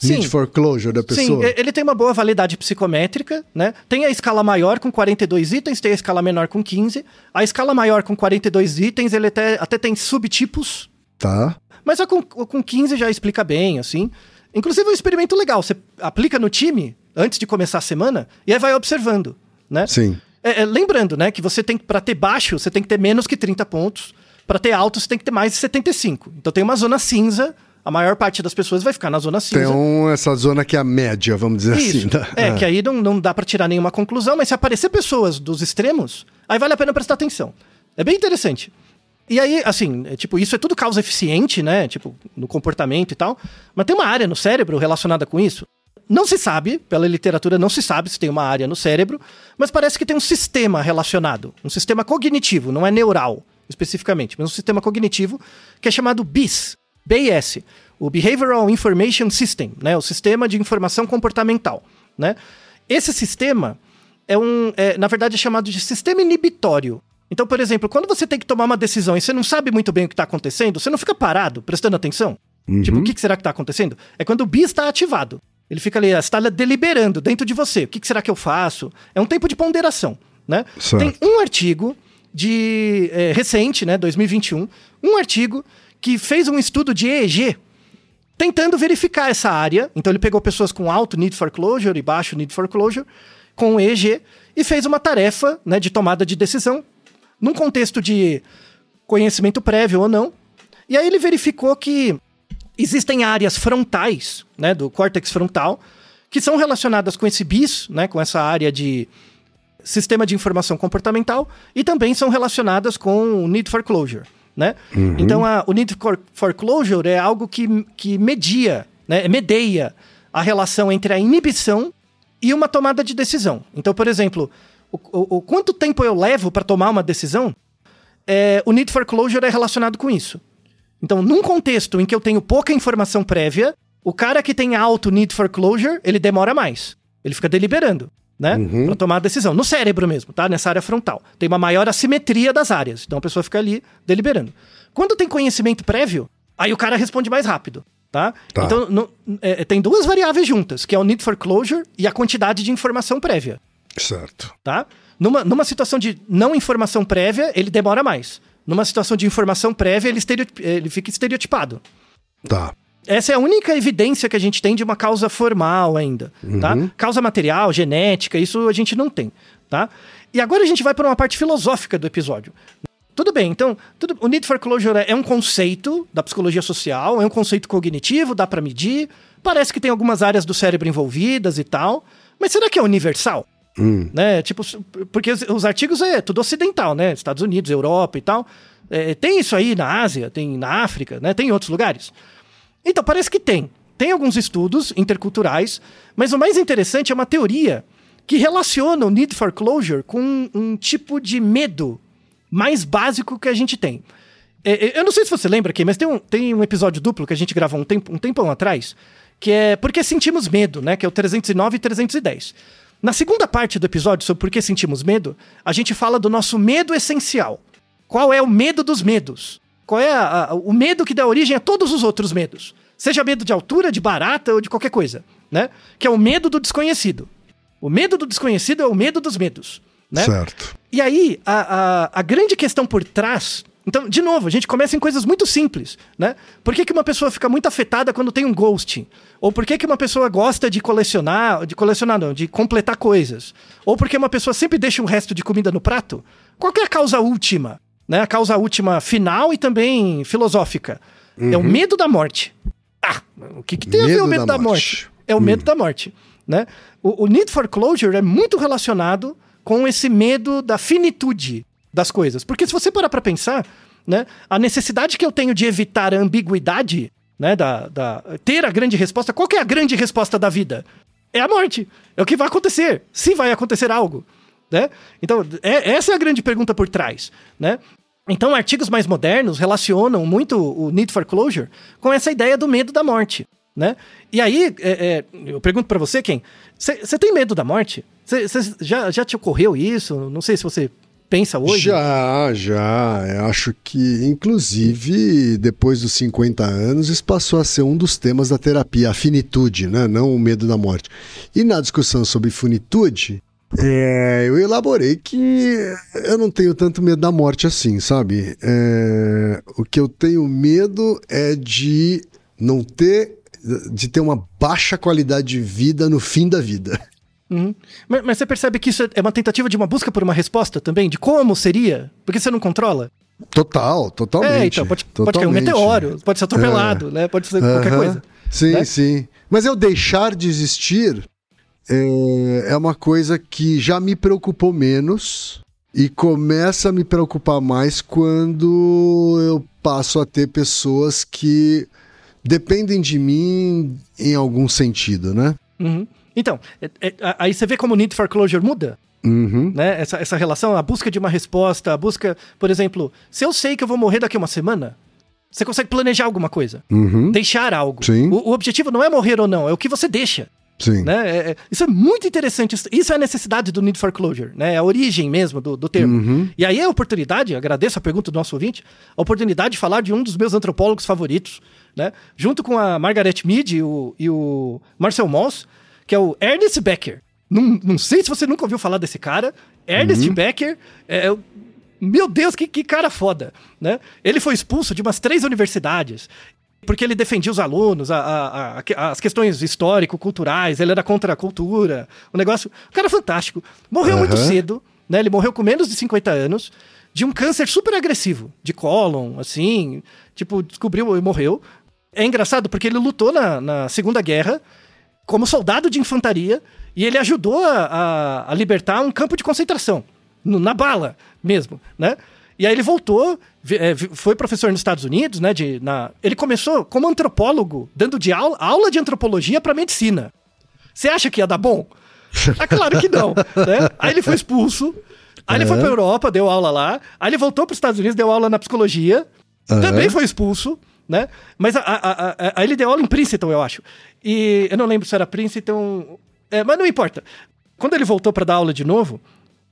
need Sim. for closure da Sim, pessoa? e- ele tem uma boa validade psicométrica, né? Tem a escala maior com 42 itens, tem a escala menor com 15. A escala maior com 42 itens, ele até, até tem subtipos, Tá. mas a com, com 15 já explica bem, assim. Inclusive é um experimento legal, você aplica no time antes de começar a semana e aí vai observando, né? Sim. É, é, lembrando, né, que você tem para ter baixo, você tem que ter menos que 30 pontos. Para ter alto, você tem que ter mais de 75. Então tem uma zona cinza. A maior parte das pessoas vai ficar na zona cinza. Tem um, essa zona que é a média, vamos dizer Isso. assim. tá? É, que aí não, não dá pra tirar nenhuma conclusão, mas se aparecer pessoas dos extremos, aí vale a pena prestar atenção. É bem interessante. E aí, assim, é, tipo, isso é tudo causa eficiente, né? Tipo, no comportamento e tal. Mas tem uma área no cérebro relacionada com isso. Não se sabe, pela literatura não se sabe se tem uma área no cérebro, mas parece que tem um sistema relacionado, um sistema cognitivo, não é neural especificamente, mas um sistema cognitivo que é chamado BIS, BIS, o Behavioral Information System, né, o sistema de informação comportamental, né? Esse sistema é um, é, na verdade, é chamado de sistema inibitório. Então, por exemplo, quando você tem que tomar uma decisão e você não sabe muito bem o que está acontecendo, você não fica parado, prestando atenção. Tipo, o que, será que está acontecendo? É quando o BIS está ativado. Ele fica ali, está deliberando dentro de você. O que, que será que eu faço? É um tempo de ponderação, né? Certo. Tem um artigo de é, recente, né, 2021, um artigo que fez um estudo de EEG tentando verificar essa área. Então ele pegou pessoas com alto need for closure e baixo need for closure com EEG e fez uma tarefa, né, de tomada de decisão num contexto de conhecimento prévio ou não. E aí ele verificou que existem áreas frontais, né, do córtex frontal, que são relacionadas com esse BIS, né, com essa área de sistema de informação comportamental, e também são relacionadas com o need for closure, né? Então, a, o need for, for closure é algo que, que media, né, medeia a relação entre a inibição e uma tomada de decisão. Então, por exemplo, o, o- o quanto tempo eu levo para tomar uma decisão, é, o need for closure é relacionado com isso. Então, num contexto em que eu tenho pouca informação prévia, o cara que tem alto need for closure, ele demora mais. Ele fica deliberando, né? Pra tomar a decisão. No cérebro mesmo, tá? Nessa área frontal. Tem uma maior assimetria das áreas. Então a pessoa fica ali deliberando. Quando tem conhecimento prévio, aí o cara responde mais rápido. Tá? Tá. Então, no- é, tem duas variáveis juntas, que é o need for closure e a quantidade de informação prévia Certo. tá? Numa, numa situação de não informação prévia, ele demora mais. Numa situação de informação prévia, ele, ele fica estereotipado. Tá. Essa é a única evidência que a gente tem de uma causa formal ainda, tá? Causa material, genética, isso a gente não tem, tá? E agora a gente vai para uma parte filosófica do episódio. Tudo bem, então, tudo, o need for closure é um conceito da psicologia social, é um conceito cognitivo, dá para medir, parece que tem algumas áreas do cérebro envolvidas e tal, mas será que é universal? Né? Tipo, porque os, os artigos é tudo ocidental, né? Estados Unidos, Europa e tal. É, tem isso aí na Ásia, tem na África, né? Tem em outros lugares. Então, parece que tem. Tem alguns estudos interculturais, mas o mais interessante é uma teoria que relaciona o need for closure com um, um tipo de medo mais básico que a gente tem. É, é, eu não sei se você lembra aqui, mas tem um, tem um episódio duplo que a gente gravou um, tempo, um tempão atrás, que é Por que Sentimos Medo, né? Que é o 309 e 310. Na segunda parte do episódio sobre por que sentimos medo, a gente fala do nosso medo essencial. Qual é o medo dos medos? Qual é a- a- o medo que dá origem a todos os outros medos? Seja medo de altura, de barata ou de qualquer coisa, né? Que é o medo do desconhecido. O medo do desconhecido é o medo dos medos, né? Certo. E aí, a, a, a grande questão por trás. Então, de novo, a gente começa em coisas muito simples, né? Por que, que uma pessoa fica muito afetada quando tem um ghosting? Ou por que, que uma pessoa gosta de colecionar, de colecionar não, de completar coisas? Ou porque uma pessoa sempre deixa um resto de comida no prato? Qual que é a causa última? Né? A causa última final e também filosófica. É o medo da morte. Ah, o que, que tem a ver Medo o medo da da, morte. morte? É o medo da morte, né? O, o need for closure é muito relacionado com esse medo da finitude das coisas. Porque se você parar pra pensar, né, a necessidade que eu tenho de evitar a ambiguidade, né, da, da ter a grande resposta, qual é a grande resposta da vida? É a morte. É o que vai acontecer. Se vai acontecer algo, né? Então, é- essa é a grande pergunta por trás, né? Então, artigos mais modernos relacionam muito o need for closure com essa ideia do medo da morte, né? E aí, é, é, eu pergunto pra você, quem? Você tem medo da morte? Cê- cê- já, já te ocorreu isso? Não sei se você pensa hoje. Já, já. Eu acho que, inclusive, depois dos 50 anos, isso passou a ser um dos temas da terapia, a finitude, né? não o medo da morte. E na discussão sobre finitude, é, eu elaborei que eu não tenho tanto medo da morte assim, sabe? É, o que eu tenho medo é de não ter. de ter uma baixa qualidade de vida no fim da vida. Uhum. Mas, mas você percebe que isso é uma tentativa de uma busca por uma resposta também? De como seria? Porque você não controla? Total, totalmente. É, então, pode, pode cair um totalmente. meteoro, pode ser atropelado, né? Pode ser qualquer Aham. coisa. Sim, né? sim. Mas eu deixar de existir é, é uma coisa que já me preocupou menos e começa a me preocupar mais quando eu passo a ter pessoas que dependem de mim em algum sentido, né? Uhum. Então, é- é- aí você vê como o need for closure muda, Uhum. né? Essa, essa relação, a busca de uma resposta, a busca, por exemplo, se eu sei que eu vou morrer daqui a uma semana, você consegue planejar alguma coisa, Uhum. deixar algo. Sim. O, o objetivo não é morrer ou não, é o que você deixa. Sim. Né? É- é- isso é muito interessante. Isso, isso é a necessidade do need for closure, né? É a origem mesmo do, do termo. Uhum. E aí é a oportunidade, agradeço a pergunta do nosso ouvinte, a oportunidade de falar de um dos meus antropólogos favoritos, né? Junto com a Margaret Mead e o, e o Marcel Mauss, que é o Ernest Becker. Não, não sei se você nunca ouviu falar desse cara. Ernest Becker é, o- meu Deus, que, que cara foda, né? Ele foi expulso de umas três universidades porque ele defendia os alunos, a- a- a- as questões histórico-culturais, ele era contra a cultura, o negócio... O cara é fantástico. Morreu muito Aham. cedo, né? Ele morreu com menos de 50 anos, de um câncer super agressivo, de cólon, assim, tipo, descobriu e morreu. É engraçado porque ele lutou na, na Segunda Guerra como soldado de infantaria e ele ajudou a, libertar um campo de concentração, no- na bala mesmo, né? E aí ele voltou, é, foi professor nos Estados Unidos, né? De, na, ele começou como antropólogo, dando de aula, aula de antropologia para medicina. Você acha que ia dar bom? Ah, claro que não, né? Aí ele foi expulso, aí ele foi pra Europa, deu aula lá, aí ele voltou para os Estados Unidos, deu aula na psicologia, Aham. também foi expulso, né? Mas a- a- a- a- aí ele deu aula em Princeton, eu acho. E eu não lembro se era Princeton. é, mas não importa. Quando ele voltou para dar aula de novo,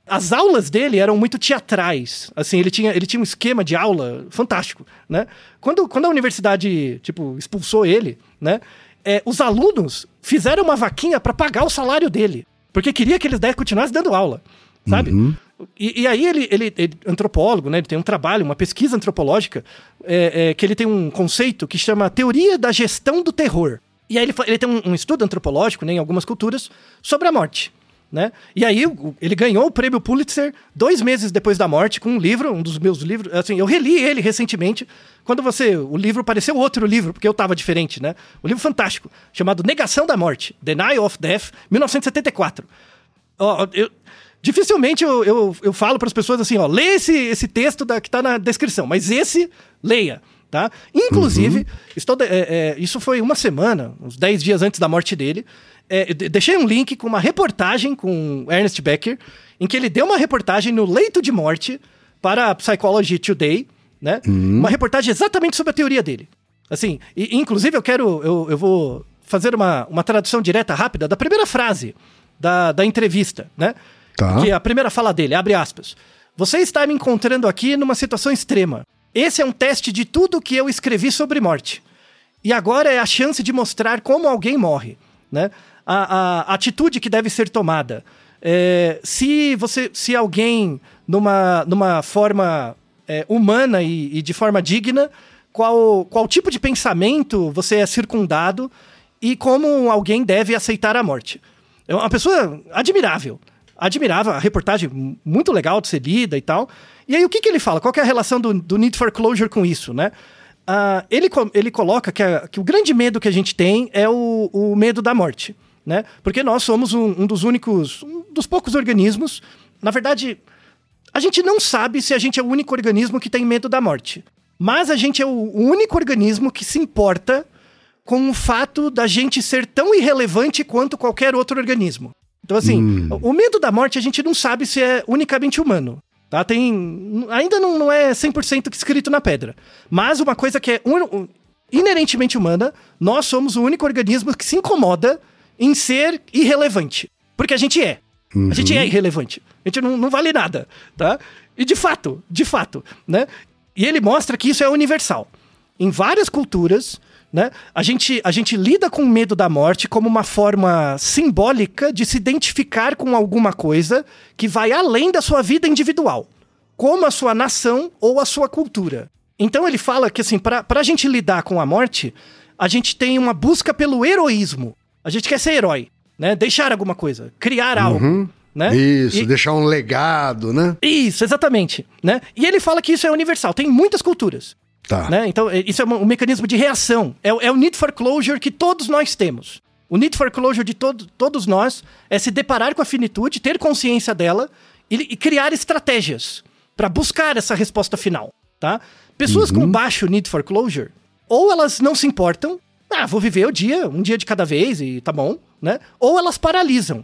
as aulas dele eram muito teatrais. Assim, ele tinha, ele tinha um esquema de aula fantástico, né? Quando, quando a universidade, tipo, expulsou ele, né? é, os alunos fizeram uma vaquinha para pagar o salário dele. Porque queria que ele continuasse dando aula, sabe? E, e aí ele, ele, ele, antropólogo, né? Ele tem um trabalho, uma pesquisa antropológica, é, é, que ele tem um conceito que chama teoria da gestão do terror. E aí ele, ele tem um, um estudo antropológico, né, em algumas culturas, sobre a morte. Né? E aí ele ganhou o prêmio Pulitzer dois meses depois da morte com um livro, um dos meus livros. Assim, eu reli ele recentemente. Quando você. O livro pareceu outro livro, porque eu estava diferente, né? Um livro fantástico, chamado Negação da Morte, Denial of Death, 1974. Ó, eu, dificilmente eu, eu, eu falo para as pessoas assim, ó, lê esse, esse texto da, que está na descrição, mas esse, leia. Tá? Inclusive, uhum. estou, é, é, isso foi uma semana, uns 10 dias antes da morte dele. É, deixei um link com uma reportagem com Ernest Becker, em que ele deu uma reportagem no leito de morte para a Psychology Today, né? Uhum. Uma reportagem exatamente sobre a teoria dele. Assim, e, inclusive eu quero, eu, eu vou fazer uma, uma tradução direta rápida da primeira frase da, da entrevista, né? Tá. Que é a primeira fala dele, abre aspas. Você está me encontrando aqui numa situação extrema. Esse é um teste de tudo que eu escrevi sobre morte. E agora é a chance de mostrar como alguém morre, né? A, a atitude que deve ser tomada. É, se você, se alguém numa, numa forma é, humana e, e, de forma digna, qual, qual tipo de pensamento você é circundado e como alguém deve aceitar a morte. É uma pessoa admirável. Admirável, a reportagem muito legal de ser lida e tal. E aí o que, que ele fala? Qual é a relação do, do Need for Closure com isso, né? Uh, ele, ele coloca que, a, que, o grande medo que a gente tem é o, o medo da morte, né? Porque nós somos um, um, dos únicos, um dos poucos organismos. Na verdade, a gente não sabe se a gente é o único organismo que tem medo da morte. Mas a gente é o único organismo que se importa com o fato da gente ser tão irrelevante quanto qualquer outro organismo. Então, assim, hum. o medo da morte a gente não sabe se é unicamente humano. Tá? Tem, ainda não, não é 100% escrito na pedra. Mas uma coisa que é un, inerentemente humana, nós somos o único organismo que se incomoda em ser irrelevante. Porque a gente é. Uhum. A gente é uhum. irrelevante. A gente não, não vale nada, tá? E de fato, de fato, né? E ele mostra que isso é universal. Em várias culturas, né? A, gente, a gente lida com o medo da morte como uma forma simbólica de se identificar com alguma coisa que vai além da sua vida individual, como a sua nação ou a sua cultura. Então ele fala que, assim, para a gente lidar com a morte, a gente tem uma busca pelo heroísmo. A gente quer ser herói, né? Deixar alguma coisa, criar uhum. algo. Né? Isso, e... deixar um legado, né? Isso, exatamente. Né? E ele fala que isso é universal, tem muitas culturas. Tá. Né? Então, é, isso é um, um mecanismo de reação. É, é, o need for closure que todos nós temos. O need for closure de todo, todos nós é se deparar com a finitude, ter consciência dela e, e criar estratégias para buscar essa resposta final. Tá? Pessoas uhum. com baixo need for closure, ou elas não se importam, ah, vou viver o dia, um dia de cada vez e tá bom, né? Ou elas paralisam.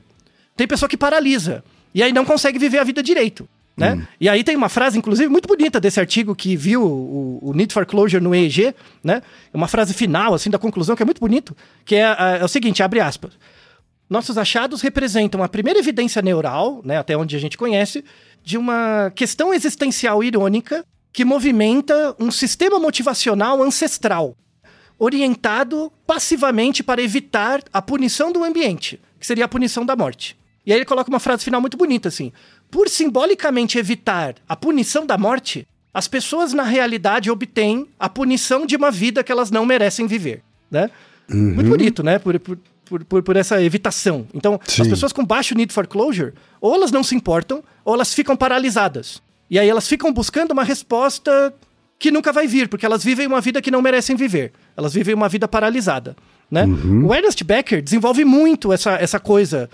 Tem pessoa que paralisa e aí não consegue viver a vida direito. Né? Hum. E aí tem uma frase, inclusive, muito bonita desse artigo que viu o, o Need for Closure no EEG, né? Uma frase final, assim, da conclusão, que é muito bonito, que é, é, é o seguinte, abre aspas. Nossos achados representam a primeira evidência neural, né, até onde a gente conhece, de uma questão existencial irônica que movimenta um sistema motivacional ancestral, orientado passivamente para evitar a punição do ambiente, que seria a punição da morte. E aí ele coloca uma frase final muito bonita assim: por simbolicamente evitar a punição da morte, as pessoas na realidade obtêm a punição de uma vida que elas não merecem viver, né? Uhum. Muito bonito, né? Por, por, por, por, essa evitação. Então, Sim. as pessoas com baixo need for closure, ou elas não se importam, ou elas ficam paralisadas. E aí elas ficam buscando uma resposta que nunca vai vir, porque elas vivem uma vida que não merecem viver. Elas vivem uma vida paralisada, né? Uhum. O Ernest Becker desenvolve muito essa, essa coisa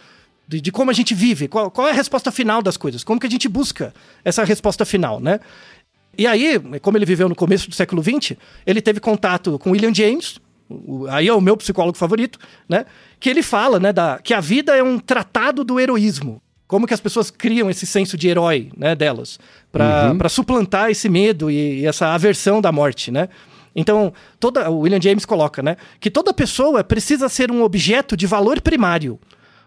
de, de como a gente vive, qual, qual, é a resposta final das coisas, como que a gente busca essa resposta final, né? E aí, como ele viveu no começo do século XX, ele teve contato com William James, o, aí é o meu psicólogo favorito, né? Que ele fala, né, da, que a vida é um tratado do heroísmo. Como que as pessoas criam esse senso de herói, né, delas, para uhum. suplantar esse medo e, e essa aversão da morte, né? Então, toda, o William James coloca, né, que toda pessoa precisa ser um objeto de valor primário,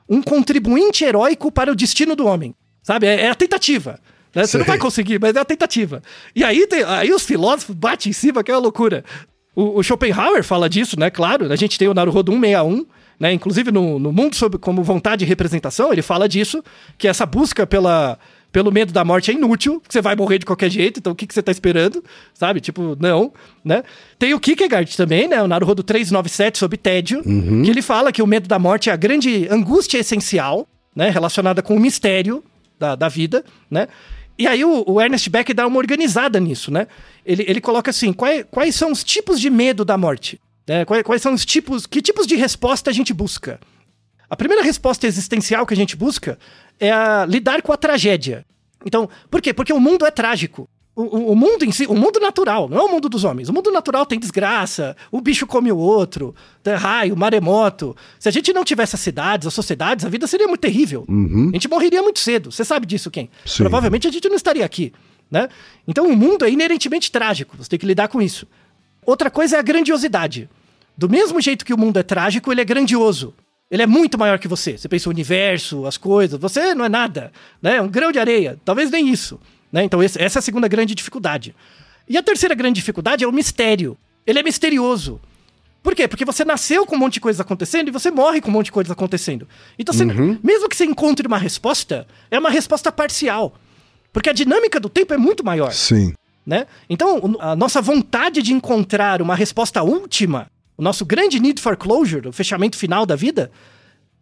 um contribuinte heróico para o destino do homem. Sabe? É, é a tentativa. Né? Você não vai conseguir, mas é a tentativa. E aí, tem, aí os filósofos batem em cima, que é uma loucura. O, o, Schopenhauer fala disso, né? Claro, a gente tem o Naruhodo 161, né? Inclusive no, no Mundo sobre como Vontade e Representação, ele fala disso, que essa busca pela, pelo medo da morte é inútil, você vai morrer de qualquer jeito, então o que, que você tá esperando, sabe? Tipo, não, né? Tem o Kierkegaard também, né? O Naruhodo 397 sobre tédio, que ele fala que o medo da morte é a grande angústia essencial, né? Relacionada com o mistério da, da vida, né? E aí o, o Ernest Beck dá uma organizada nisso, né? Ele, ele coloca assim, quais, quais são os tipos de medo da morte? Né? Quais, quais são os tipos, que tipos de resposta a gente busca? A primeira resposta existencial que a gente busca é lidar com a tragédia. Então, por quê? Porque o mundo é trágico. O, o, mundo em si, o mundo natural, não é o mundo dos homens. O mundo natural tem desgraça, o bicho come o outro, tem raio, maremoto. Se a gente não tivesse as cidades, as sociedades, a vida seria muito terrível. A gente morreria muito cedo. Você sabe disso, quem? Sim. Provavelmente a gente não estaria aqui, né? Então o mundo é inerentemente trágico. Você tem que lidar com isso. Outra coisa é a grandiosidade. Do mesmo jeito que o mundo é trágico, ele é grandioso. Ele é muito maior que você. Você pensa o universo, as coisas. Você não é nada, né? É um grão de areia. Talvez nem isso. Né? Então essa é a segunda grande dificuldade. E a terceira grande dificuldade é o mistério. Ele é misterioso. Por quê? Porque você nasceu com um monte de coisa acontecendo e você morre com um monte de coisa acontecendo. Então, você- mesmo que você encontre uma resposta, é uma resposta parcial. Porque a dinâmica do tempo é muito maior Sim. né? Então, a nossa vontade de encontrar uma resposta última, o nosso grande need for closure, o fechamento final da vida,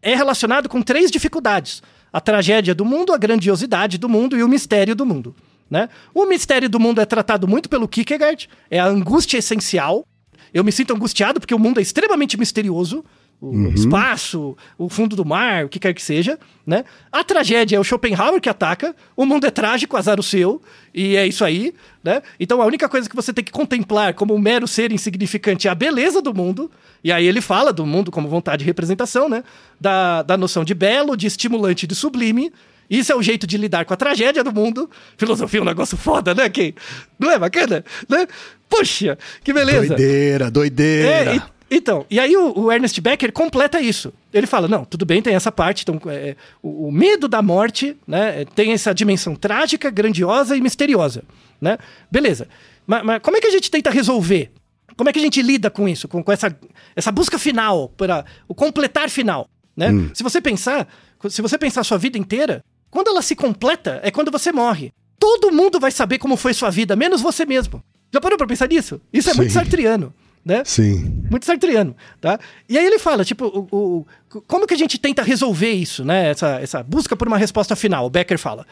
é relacionado com três dificuldades: a tragédia do mundo, a grandiosidade do mundo e o mistério do mundo. Né? O mistério do mundo é tratado muito pelo Kierkegaard, é a angústia essencial. Eu me sinto angustiado porque o mundo é extremamente misterioso. O espaço, o fundo do mar, o que quer que seja, né? A tragédia é o Schopenhauer que ataca, o mundo é trágico, azar o seu, e é isso aí, né? Então a única coisa que você tem que contemplar como um mero ser insignificante é a beleza do mundo, e aí ele fala do mundo como vontade de representação, né? Da, da noção de belo, de estimulante de sublime, isso é o jeito de lidar com a tragédia do mundo. Filosofia é um negócio foda, né, Ken? Não é bacana? Né? Puxa, que beleza. Doideira, doideira. É, então, e aí o, o Ernest Becker completa isso. Ele fala, não, tudo bem, tem essa parte, então é, o, o medo da morte, né, é, tem essa dimensão trágica, grandiosa e misteriosa, né? Beleza. Mas, mas como é que a gente tenta resolver? Como é que a gente lida com isso, com, com essa, essa busca final, para o completar final, né? Se você pensar, se você pensar a sua vida inteira, quando ela se completa é quando você morre. Todo mundo vai saber como foi sua vida, menos você mesmo. Já parou pra pensar nisso? Isso é muito Sim. sartriano, né? Sim. Muito sartriano, tá? E aí ele fala, tipo, o, o- como que a gente tenta resolver isso, né? Essa, essa busca por uma resposta final, o Becker fala.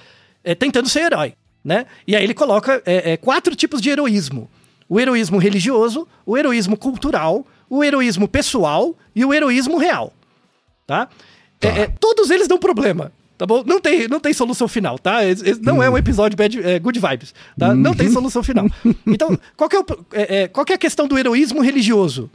É, tentando ser herói, né? E aí ele coloca é, é, quatro tipos de heroísmo. O heroísmo religioso, o heroísmo cultural, o heroísmo pessoal e o heroísmo real, tá? É, é, todos eles dão problema, tá bom? Não tem, não tem solução final, tá? Esse- esse não é um episódio bad, é, good vibes, tá? Não tem solução final. Então, qual é, o, é, é, qual é a questão do heroísmo religioso?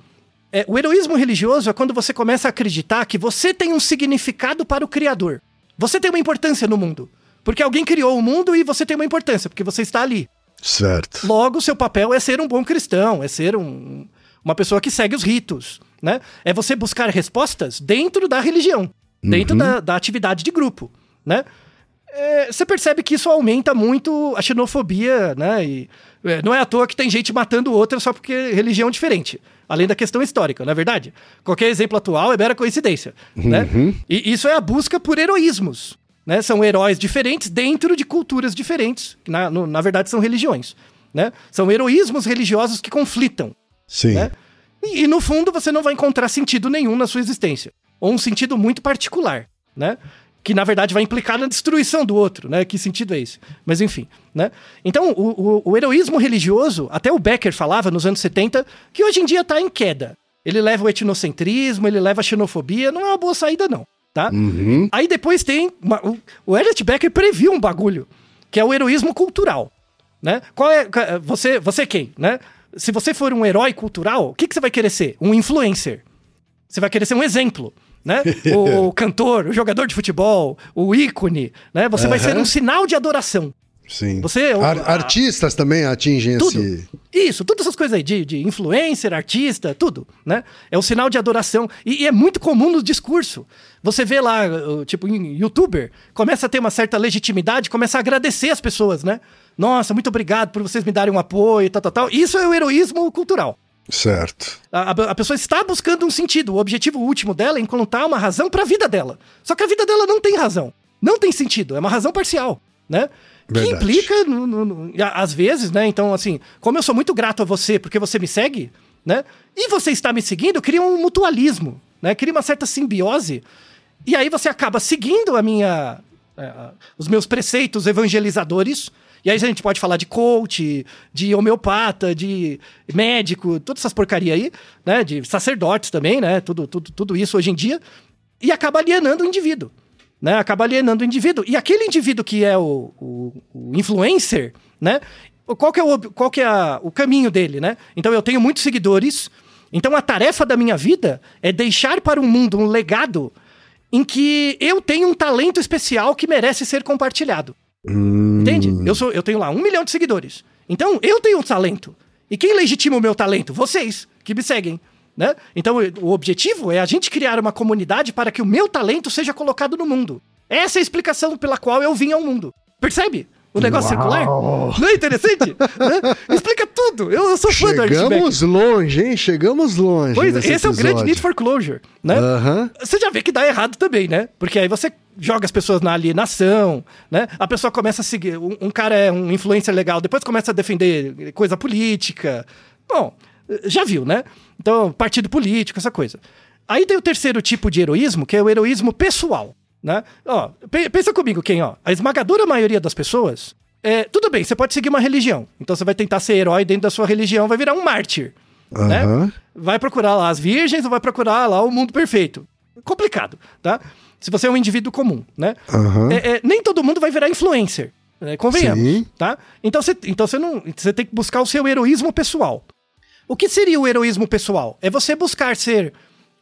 É, o heroísmo religioso é quando você começa a acreditar que você tem um significado para o Criador. Você tem uma importância no mundo. Porque alguém criou o mundo e você tem uma importância, porque você está ali. Certo. Logo, seu papel é ser um bom cristão, é ser um- uma pessoa que segue os ritos, né? É você buscar respostas dentro da religião, dentro da, da atividade de grupo, né? É, você percebe que isso aumenta muito a xenofobia, né? E é, não é à toa que tem gente matando outra só porque religião é diferente. Além da questão histórica, não é verdade? Qualquer exemplo atual é mera coincidência, né? E isso é a busca por heroísmos, né? São heróis diferentes dentro de culturas diferentes, que na, no- na verdade são religiões, né? São heroísmos religiosos que conflitam, Sim. né? E, e, no fundo você não vai encontrar sentido nenhum na sua existência. Ou um sentido muito particular, né? Que na verdade vai implicar na destruição do outro, né? Que sentido é esse? Mas enfim, né? Então o, o- o heroísmo religioso, até o Becker falava nos anos 70, que hoje em dia está em queda. Ele leva o etnocentrismo, ele leva a xenofobia, não é uma boa saída não, tá? Aí depois tem, uma- o, o Ernest Becker previu um bagulho, que é o heroísmo cultural, né? Qual é você, você quem, né? Se você for um herói cultural, o que, que você vai querer ser? Um influencer. Você vai querer ser um exemplo, né? O, o cantor, o jogador de futebol, o ícone, né? Você vai ser um sinal de adoração. Sim. Você- Ar- a- artistas também atingem Tudo. esse. Isso, todas essas coisas aí, de, de influencer, artista, tudo, né? É um sinal de adoração. E, e é muito comum no discurso. Você vê lá, tipo, youtuber, começa a ter uma certa legitimidade, começa a agradecer as pessoas, né? Nossa, muito obrigado por vocês me darem um apoio, tal, tal, tal. Isso é o heroísmo cultural. Certo. A, a- pessoa está buscando um sentido. O objetivo último dela é encontrar uma razão para a vida dela. Só que a vida dela não tem razão. Não tem sentido. É uma razão parcial. né? Que Verdade. implica, no- no- no- às vezes, né? Então, assim, como eu sou muito grato a você porque você me segue, né? E você está me seguindo, cria um mutualismo, né? Cria uma certa simbiose. E aí você acaba seguindo a minha, é, os meus preceitos evangelizadores. E aí a gente pode falar de coach, de homeopata, de médico, todas essas porcaria aí, né? De sacerdotes também, né? Tudo, tudo, tudo isso hoje em dia. E acaba alienando o indivíduo. Né? Acaba alienando o indivíduo. E aquele indivíduo que é o, o- o influencer, né? Qual que é, o, qual que é a- o caminho dele, né? Então eu tenho muitos seguidores. Então a tarefa da minha vida é deixar para o mundo um legado em que eu tenho um talento especial que merece ser compartilhado. Hum, Entende? Eu, sou, eu tenho lá um milhão de seguidores. Então, eu tenho um talento. E quem legitima o meu talento? Vocês, que me seguem. Né? Então, o objetivo é a gente criar uma comunidade para que o meu talento seja colocado no mundo. Essa é a explicação pela qual eu vim ao mundo. Percebe? O negócio circular? Não é interessante? Né? Explica tudo. Eu, eu sou fã do Ernest Becker. Chegamos longe, hein? Chegamos longe. Pois, esse é o grande episódio. need for closure, né? Aham. Você já vê que dá errado também, né? Porque aí você joga as pessoas na alienação, né? A pessoa começa a seguir. Um, um cara é um influencer legal, depois começa a defender coisa política. Bom, já viu, né? Então, partido político, essa coisa. Aí tem o terceiro tipo de heroísmo, que é o heroísmo pessoal, né? Ó, pe- pensa comigo, quem, ó. A esmagadora maioria das pessoas. É, tudo bem, você pode seguir uma religião. Então você vai tentar ser herói dentro da sua religião, vai virar um mártir. Né? Aham. vai procurar lá as virgens ou vai procurar lá o mundo perfeito. Complicado, tá? Se você é um indivíduo comum, né? Aham. É, é, nem todo mundo vai virar influencer, né? convenhamos, Sim. tá? Então você então você não você tem que buscar o seu heroísmo pessoal. O que seria o heroísmo pessoal? É você buscar ser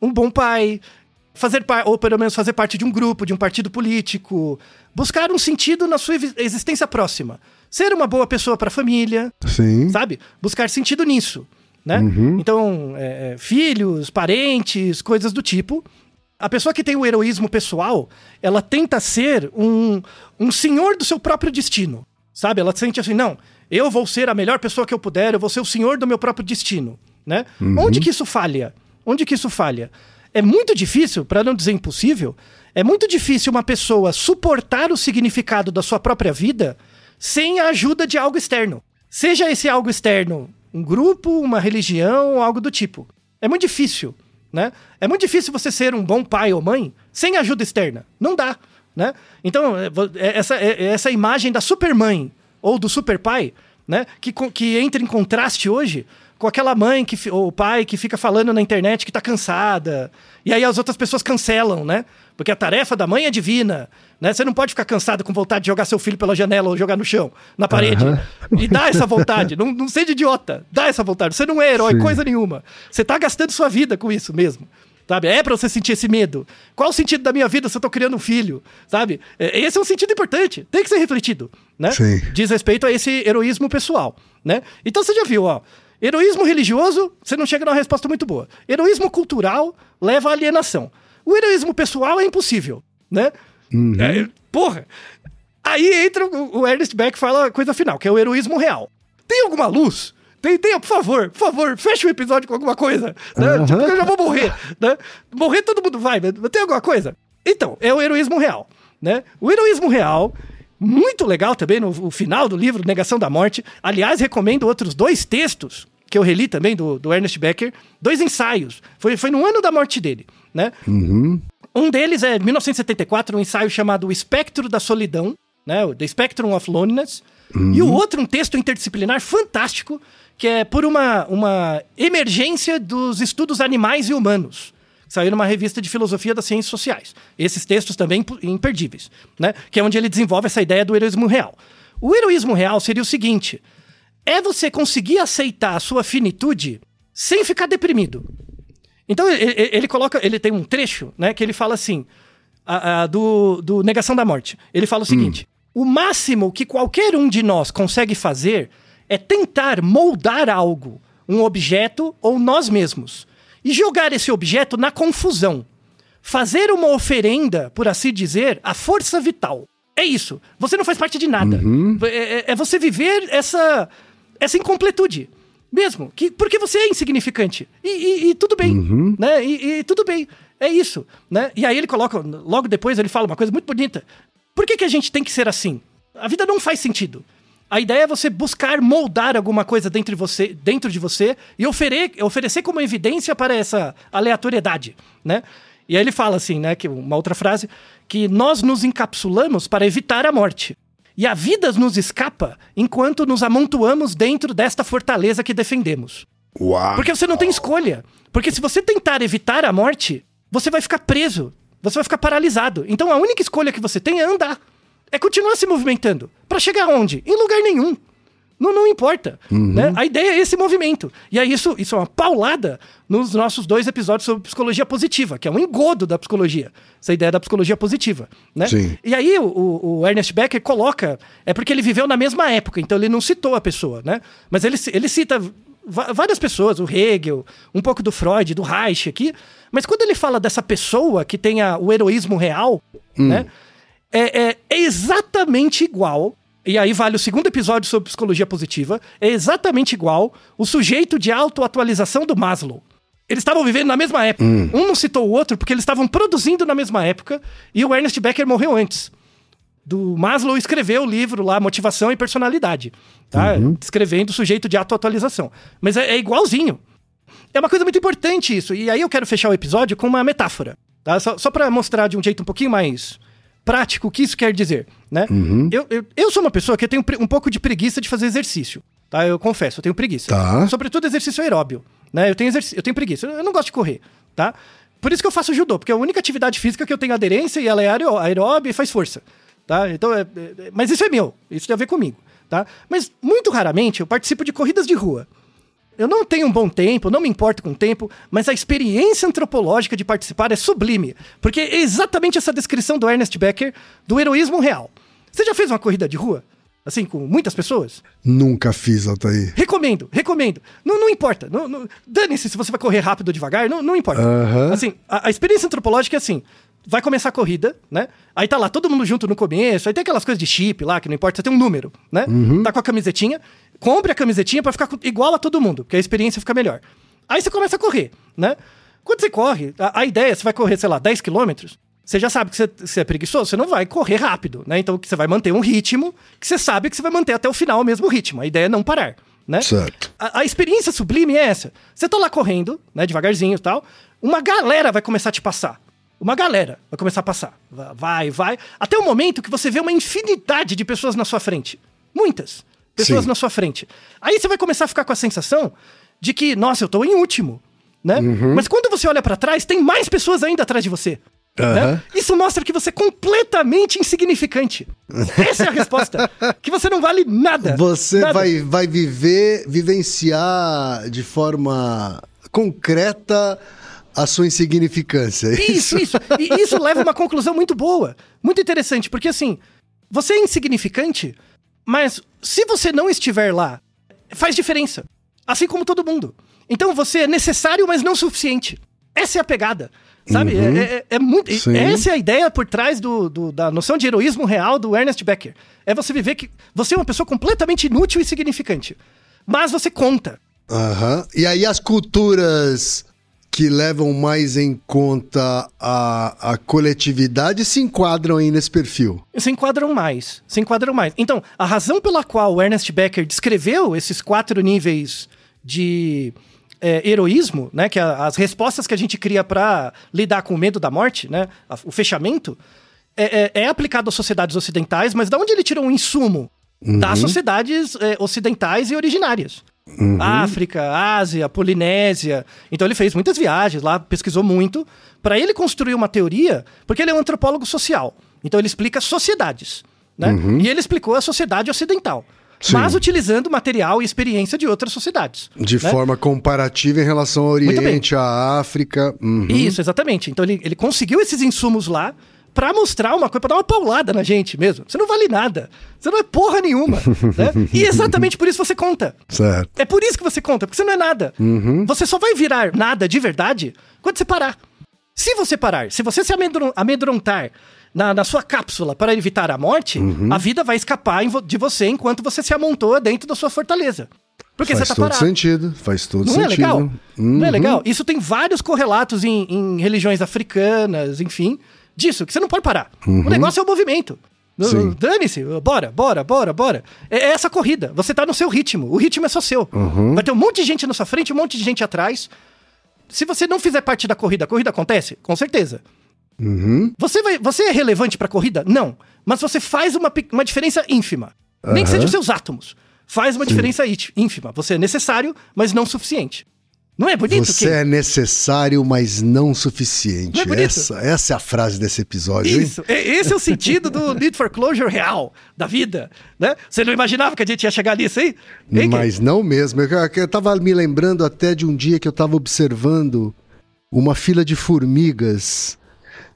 um bom pai, fazer ou pelo menos fazer parte de um grupo, de um partido político, buscar um sentido na sua existência próxima, ser uma boa pessoa para a família, Sim. sabe? Buscar sentido nisso, né? Uhum. Então, é, é, filhos, parentes, coisas do tipo. A pessoa que tem o heroísmo pessoal, ela tenta ser um, um senhor do seu próprio destino, sabe? Ela sente assim, não, eu vou ser a melhor pessoa que eu puder, eu vou ser o senhor do meu próprio destino, né? Onde que isso falha? Onde que isso falha? É muito difícil, para não dizer impossível, é muito difícil uma pessoa suportar o significado da sua própria vida sem a ajuda de algo externo. Seja esse algo externo um grupo, uma religião algo do tipo. É muito difícil, né? É muito difícil você ser um bom pai ou mãe sem ajuda externa. Não dá, né? Então, é, é essa, é- essa imagem da supermãe ou do superpai, né? Que, que entra em contraste hoje com aquela mãe que, ou pai que fica falando na internet que tá cansada. E aí as outras pessoas cancelam, né? Porque a tarefa da mãe é divina, né? Você não pode ficar cansado com vontade de jogar seu filho pela janela ou jogar no chão, na parede. E dá essa vontade. não, não seja idiota. Dá essa vontade. Você não é herói, Sim. coisa nenhuma. Você tá gastando sua vida com isso mesmo. Sabe? É pra você sentir esse medo. Qual o sentido da minha vida se eu tô criando um filho? Sabe? É, Esse é um sentido importante. Tem que ser refletido, né? Sim. Diz respeito a esse heroísmo pessoal, né? Então você já viu, ó. Heroísmo religioso, você não chega numa resposta muito boa. Heroísmo cultural leva à alienação. O heroísmo pessoal é impossível, né? É, porra. Aí entra o, Ernest Beck e fala a coisa final, que é o heroísmo real. Tem alguma luz? Tem, tem, por favor, por favor, fecha o episódio com alguma coisa. Né? Aham. Tipo, eu já vou morrer. Né? Morrer todo mundo vai, mas tem alguma coisa? Então, é o heroísmo real. Né? O heroísmo real, muito legal também no, final do livro Negação da Morte. Aliás, recomendo outros dois textos que eu reli também do, do Ernest Becker, dois ensaios. Foi, foi no ano da morte dele. Né? Uhum. Um deles é 1974, um ensaio chamado O Espectro da Solidão, né? o The Spectrum of Loneliness. E o outro, um texto interdisciplinar fantástico, que é por uma, uma emergência dos estudos animais e humanos. Saiu numa revista de filosofia das ciências sociais. Esses textos também imp- imperdíveis, né? Que é onde ele desenvolve essa ideia do heroísmo real. O heroísmo real seria o seguinte: é você conseguir aceitar a sua finitude sem ficar deprimido. Então ele, ele- coloca, ele tem um trecho, né, que ele fala assim, a- a, do, do negação da morte. Ele fala o seguinte: o máximo que qualquer um de nós consegue fazer é tentar moldar algo, um objeto ou nós mesmos, e jogar esse objeto na confusão. Fazer uma oferenda, por assim dizer, à força vital. É isso. Você não faz parte de nada. É, é- é você viver essa, essa incompletude. Mesmo. Que, porque você é insignificante. E, e- e tudo bem. Né? E, e tudo bem. É isso. Né? E aí ele coloca, logo depois ele fala uma coisa muito bonita. Por que, que a gente tem que ser assim? A vida não faz sentido. A ideia é você buscar moldar alguma coisa dentro de você, dentro de você e ofere oferecer como evidência para essa aleatoriedade, né? E aí ele fala assim, né, que uma outra frase, que nós nos encapsulamos para evitar a morte. E a vida nos escapa enquanto nos amontoamos dentro desta fortaleza que defendemos. Uau. Porque você não tem escolha. Porque se você tentar evitar a morte, você vai ficar preso. Você vai ficar paralisado. Então a única escolha que você tem é andar. É continuar se movimentando. Para chegar onde? Em lugar nenhum. Não, não importa. Né? A ideia é esse movimento. E aí isso, isso é uma paulada nos nossos dois episódios sobre psicologia positiva, que é um engodo da psicologia. Essa ideia da psicologia positiva. Né? Sim. E aí o, o Ernest Becker coloca. É porque ele viveu na mesma época, então ele não citou a pessoa, né? Mas ele, ele cita várias pessoas, o Hegel, um pouco do Freud, do Reich aqui. Mas quando ele fala dessa pessoa que tem a- o heroísmo real, né? É, é- é exatamente igual. E aí vale o segundo episódio sobre psicologia positiva. É exatamente igual o sujeito de autoatualização do Maslow. Eles estavam vivendo na mesma época. Um não citou o outro porque eles estavam produzindo na mesma época e o Ernest Becker morreu antes. Do Maslow escreveu o livro lá, Motivação e Personalidade. Tá? Descrevendo o sujeito de autoatualização. Mas é, é igualzinho. É uma coisa muito importante isso. E aí eu quero fechar o episódio com uma metáfora. Tá? Só, só para mostrar de um jeito um pouquinho mais prático o que isso quer dizer. Né? Eu, eu, eu sou uma pessoa que um, pre- um pouco de preguiça de fazer exercício. Tá? Eu confesso, eu tenho preguiça. Tá. Sobretudo exercício aeróbio. Né? Eu, tenho exerc- eu tenho preguiça. Eu não gosto de correr. Tá? Por isso que eu faço judô, porque é a única atividade física que eu tenho aderência e ela é aeró- aeróbia e faz força. Tá? Então, é, é- mas isso é meu. Isso tem a ver comigo. Tá? Mas muito raramente eu participo de corridas de rua. Eu não tenho um bom tempo, não me importo com o tempo, mas a experiência antropológica de participar é sublime, porque é exatamente essa descrição do Ernest Becker do heroísmo real. Você já fez uma corrida de rua? Assim, com muitas pessoas? Nunca fiz, Altair. Recomendo, recomendo. Não, não importa. Não, não- Dane-se se você vai correr rápido ou devagar, não, não importa. Aham. Assim, a, a experiência antropológica é assim: vai começar a corrida, né? Aí tá lá todo mundo junto no começo, aí tem aquelas coisas de chip lá, que não importa, você tem um número, né? Tá com a camisetinha, compre a camisetinha pra ficar igual a todo mundo, porque a experiência fica melhor. Aí você começa a correr, né? Quando você corre, a, a ideia, você vai correr, sei lá, 10 quilômetros, você já sabe que você, você é preguiçoso, você não vai correr rápido, né? Então você vai manter um ritmo que você sabe que você vai manter até o final o mesmo ritmo. A ideia é não parar, né? Certo. A, a experiência sublime é essa. Você tá lá correndo, né, devagarzinho e tal, uma galera vai começar a te passar. Uma galera vai começar a passar. Va- Vai, vai. Até o momento que você vê uma infinidade de pessoas na sua frente. Muitas pessoas Sim. na sua frente. Aí você vai começar a ficar com a sensação de que, nossa, eu tô em último. Né? Mas quando você olha pra trás, tem mais pessoas ainda atrás de você. Aham. né? Isso mostra que você é completamente insignificante. Essa é a resposta. que você não vale nada. Você Nada. vai, vai viver, vivenciar de forma concreta a sua insignificância. Isso, isso. E isso leva a uma conclusão muito boa, muito interessante, porque assim, você é insignificante, mas se você não estiver lá, faz diferença. Assim como todo mundo. Então você é necessário, mas não suficiente. Essa é a pegada. Sabe? É, é- é muito. Sim. Essa é a ideia por trás do, do- da noção de heroísmo real do Ernest Becker. É você viver que você é uma pessoa completamente inútil e insignificante. Mas você conta. Aham. E aí as culturas que levam mais em conta a, a coletividade se enquadram aí nesse perfil. se enquadram mais. Se enquadram mais. Então, a razão pela qual o Ernest Becker descreveu esses quatro níveis de é, heroísmo, né, que é as respostas que a gente cria para lidar com o medo da morte, né, a- o fechamento, é, é- é aplicado às sociedades ocidentais, mas da onde ele tirou um insumo? Das sociedades é, ocidentais e originárias. África, Ásia, Polinésia. Então ele fez muitas viagens lá, pesquisou muito, para ele construir uma teoria, porque ele é um antropólogo social. Então ele explica sociedades, né? E ele explicou a sociedade ocidental, Sim. mas utilizando material e experiência de outras sociedades. De né? forma comparativa em relação ao. Oriente, à África. Uhum. Isso, exatamente. Então ele, ele conseguiu esses insumos lá pra mostrar uma coisa, pra dar uma paulada na gente mesmo. Você não vale nada. Você não é porra nenhuma. né? E exatamente por isso você conta. Certo. É por isso que você conta, porque você não é nada. Você só vai virar nada de verdade quando você parar. Se você parar, se você se amedron- amedrontar na, na sua cápsula para evitar a morte, a vida vai escapar de você enquanto você se amontoa dentro da sua fortaleza. Porque Faz você tá todo parado. sentido. Faz todo Não sentido. é legal? Não é Uhum. legal? Isso tem vários correlatos em, em religiões africanas, enfim, disso, que você não pode parar. Uhum. O negócio é o movimento. Sim. Dane-se, bora, bora, bora, bora. É, é essa corrida. Você tá no seu ritmo. O ritmo é só seu. Uhum. Vai ter um monte de gente na sua frente, um monte de gente atrás. Se você não fizer parte da corrida, a corrida acontece? Com certeza. Uhum. Você, vai, você é relevante pra corrida? Não. Mas você faz uma, uma diferença ínfima. Nem que seja os seus átomos. Faz uma diferença í- ínfima. Você é necessário, mas não suficiente. Não é bonito? Você Kim? é necessário, mas não suficiente. Não é essa, essa é a frase desse episódio, hein? Isso, é- esse é o sentido do Need for Closure real, da vida, né? Você não imaginava que a gente ia chegar nisso aí? Hein? Mas não mesmo. Eu, eu tava me lembrando até de um dia que eu tava observando uma fila de formigas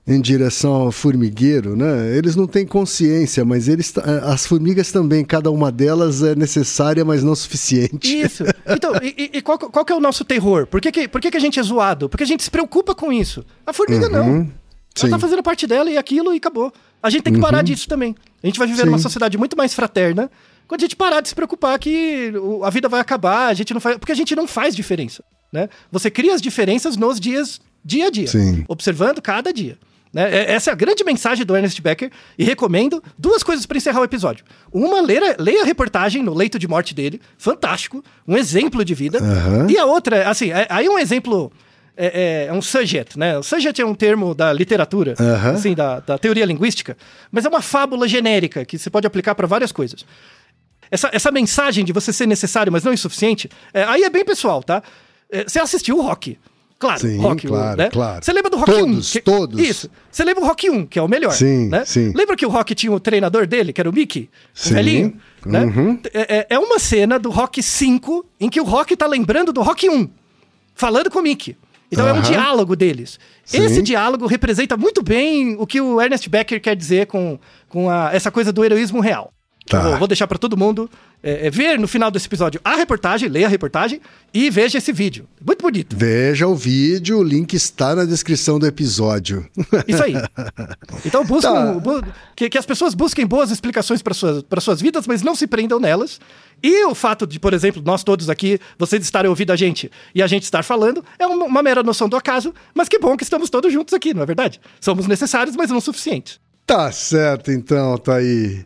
em direção ao formigueiro, né? Eles não têm consciência, mas eles ta- as formigas também, cada uma delas é necessária, mas não suficiente. Isso. Então, e, e- qual, qual que é o nosso terror? Por que, que, por que, que a gente é zoado? Porque a gente se preocupa com isso. A formiga não. Uhum. Ela Sim. Uhum. tá fazendo parte dela e aquilo e acabou. A gente tem que parar disso também. A gente vai viver numa Sim. sociedade muito mais fraterna quando a gente parar de se preocupar que a vida vai acabar, a gente não faz, porque a gente não faz diferença, né? Você cria as diferenças nos dias dia a dia, Sim. observando cada dia. Né? É- Essa é a grande mensagem do Ernest Becker e recomendo duas coisas para encerrar o episódio. Uma, leia, leia a reportagem no leito de morte dele, fantástico, um exemplo de vida. Aham. E a outra, assim, é- aí um exemplo é, é- é um subject, né? O subject é um termo da literatura, Aham. assim, da, da teoria linguística, mas é uma fábula genérica que você pode aplicar para várias coisas. Essa, essa mensagem de você ser necessário, mas não insuficiente, é, aí é bem pessoal, tá? É, você assistiu o Rock. Claro, Sim, Rock, claro, né? claro. Você lembra do Rock Todos, 1? que- todos. Isso. Você lembra o Rock 1, que é o melhor. Sim, né? sim. Lembra que o Rock tinha o treinador dele, que era o Mickey? O Sim. velhinho? Né? Uhum. É, é- é uma cena do Rock 5 em que o Rock tá lembrando do Rock 1, falando com o Mickey. Então é um diálogo deles. Sim. Esse diálogo representa muito bem o que o Ernest Becker quer dizer com, com a- essa coisa do heroísmo real. Tá. Vou, vou deixar para todo mundo é, é, ver no final desse episódio a reportagem, leia a reportagem e veja esse vídeo. Muito bonito. Veja o vídeo, o link está na descrição do episódio. Isso aí. Então buscam, Tá. bu- que, que as pessoas busquem boas explicações para suas, suas vidas, mas não se prendam nelas. E o fato de, por exemplo, nós todos aqui, vocês estarem ouvindo a gente e a gente estar falando, é uma, uma mera noção do acaso, mas que bom que estamos todos juntos aqui, não é verdade? Somos necessários, mas não suficientes. Tá certo, então, tá aí.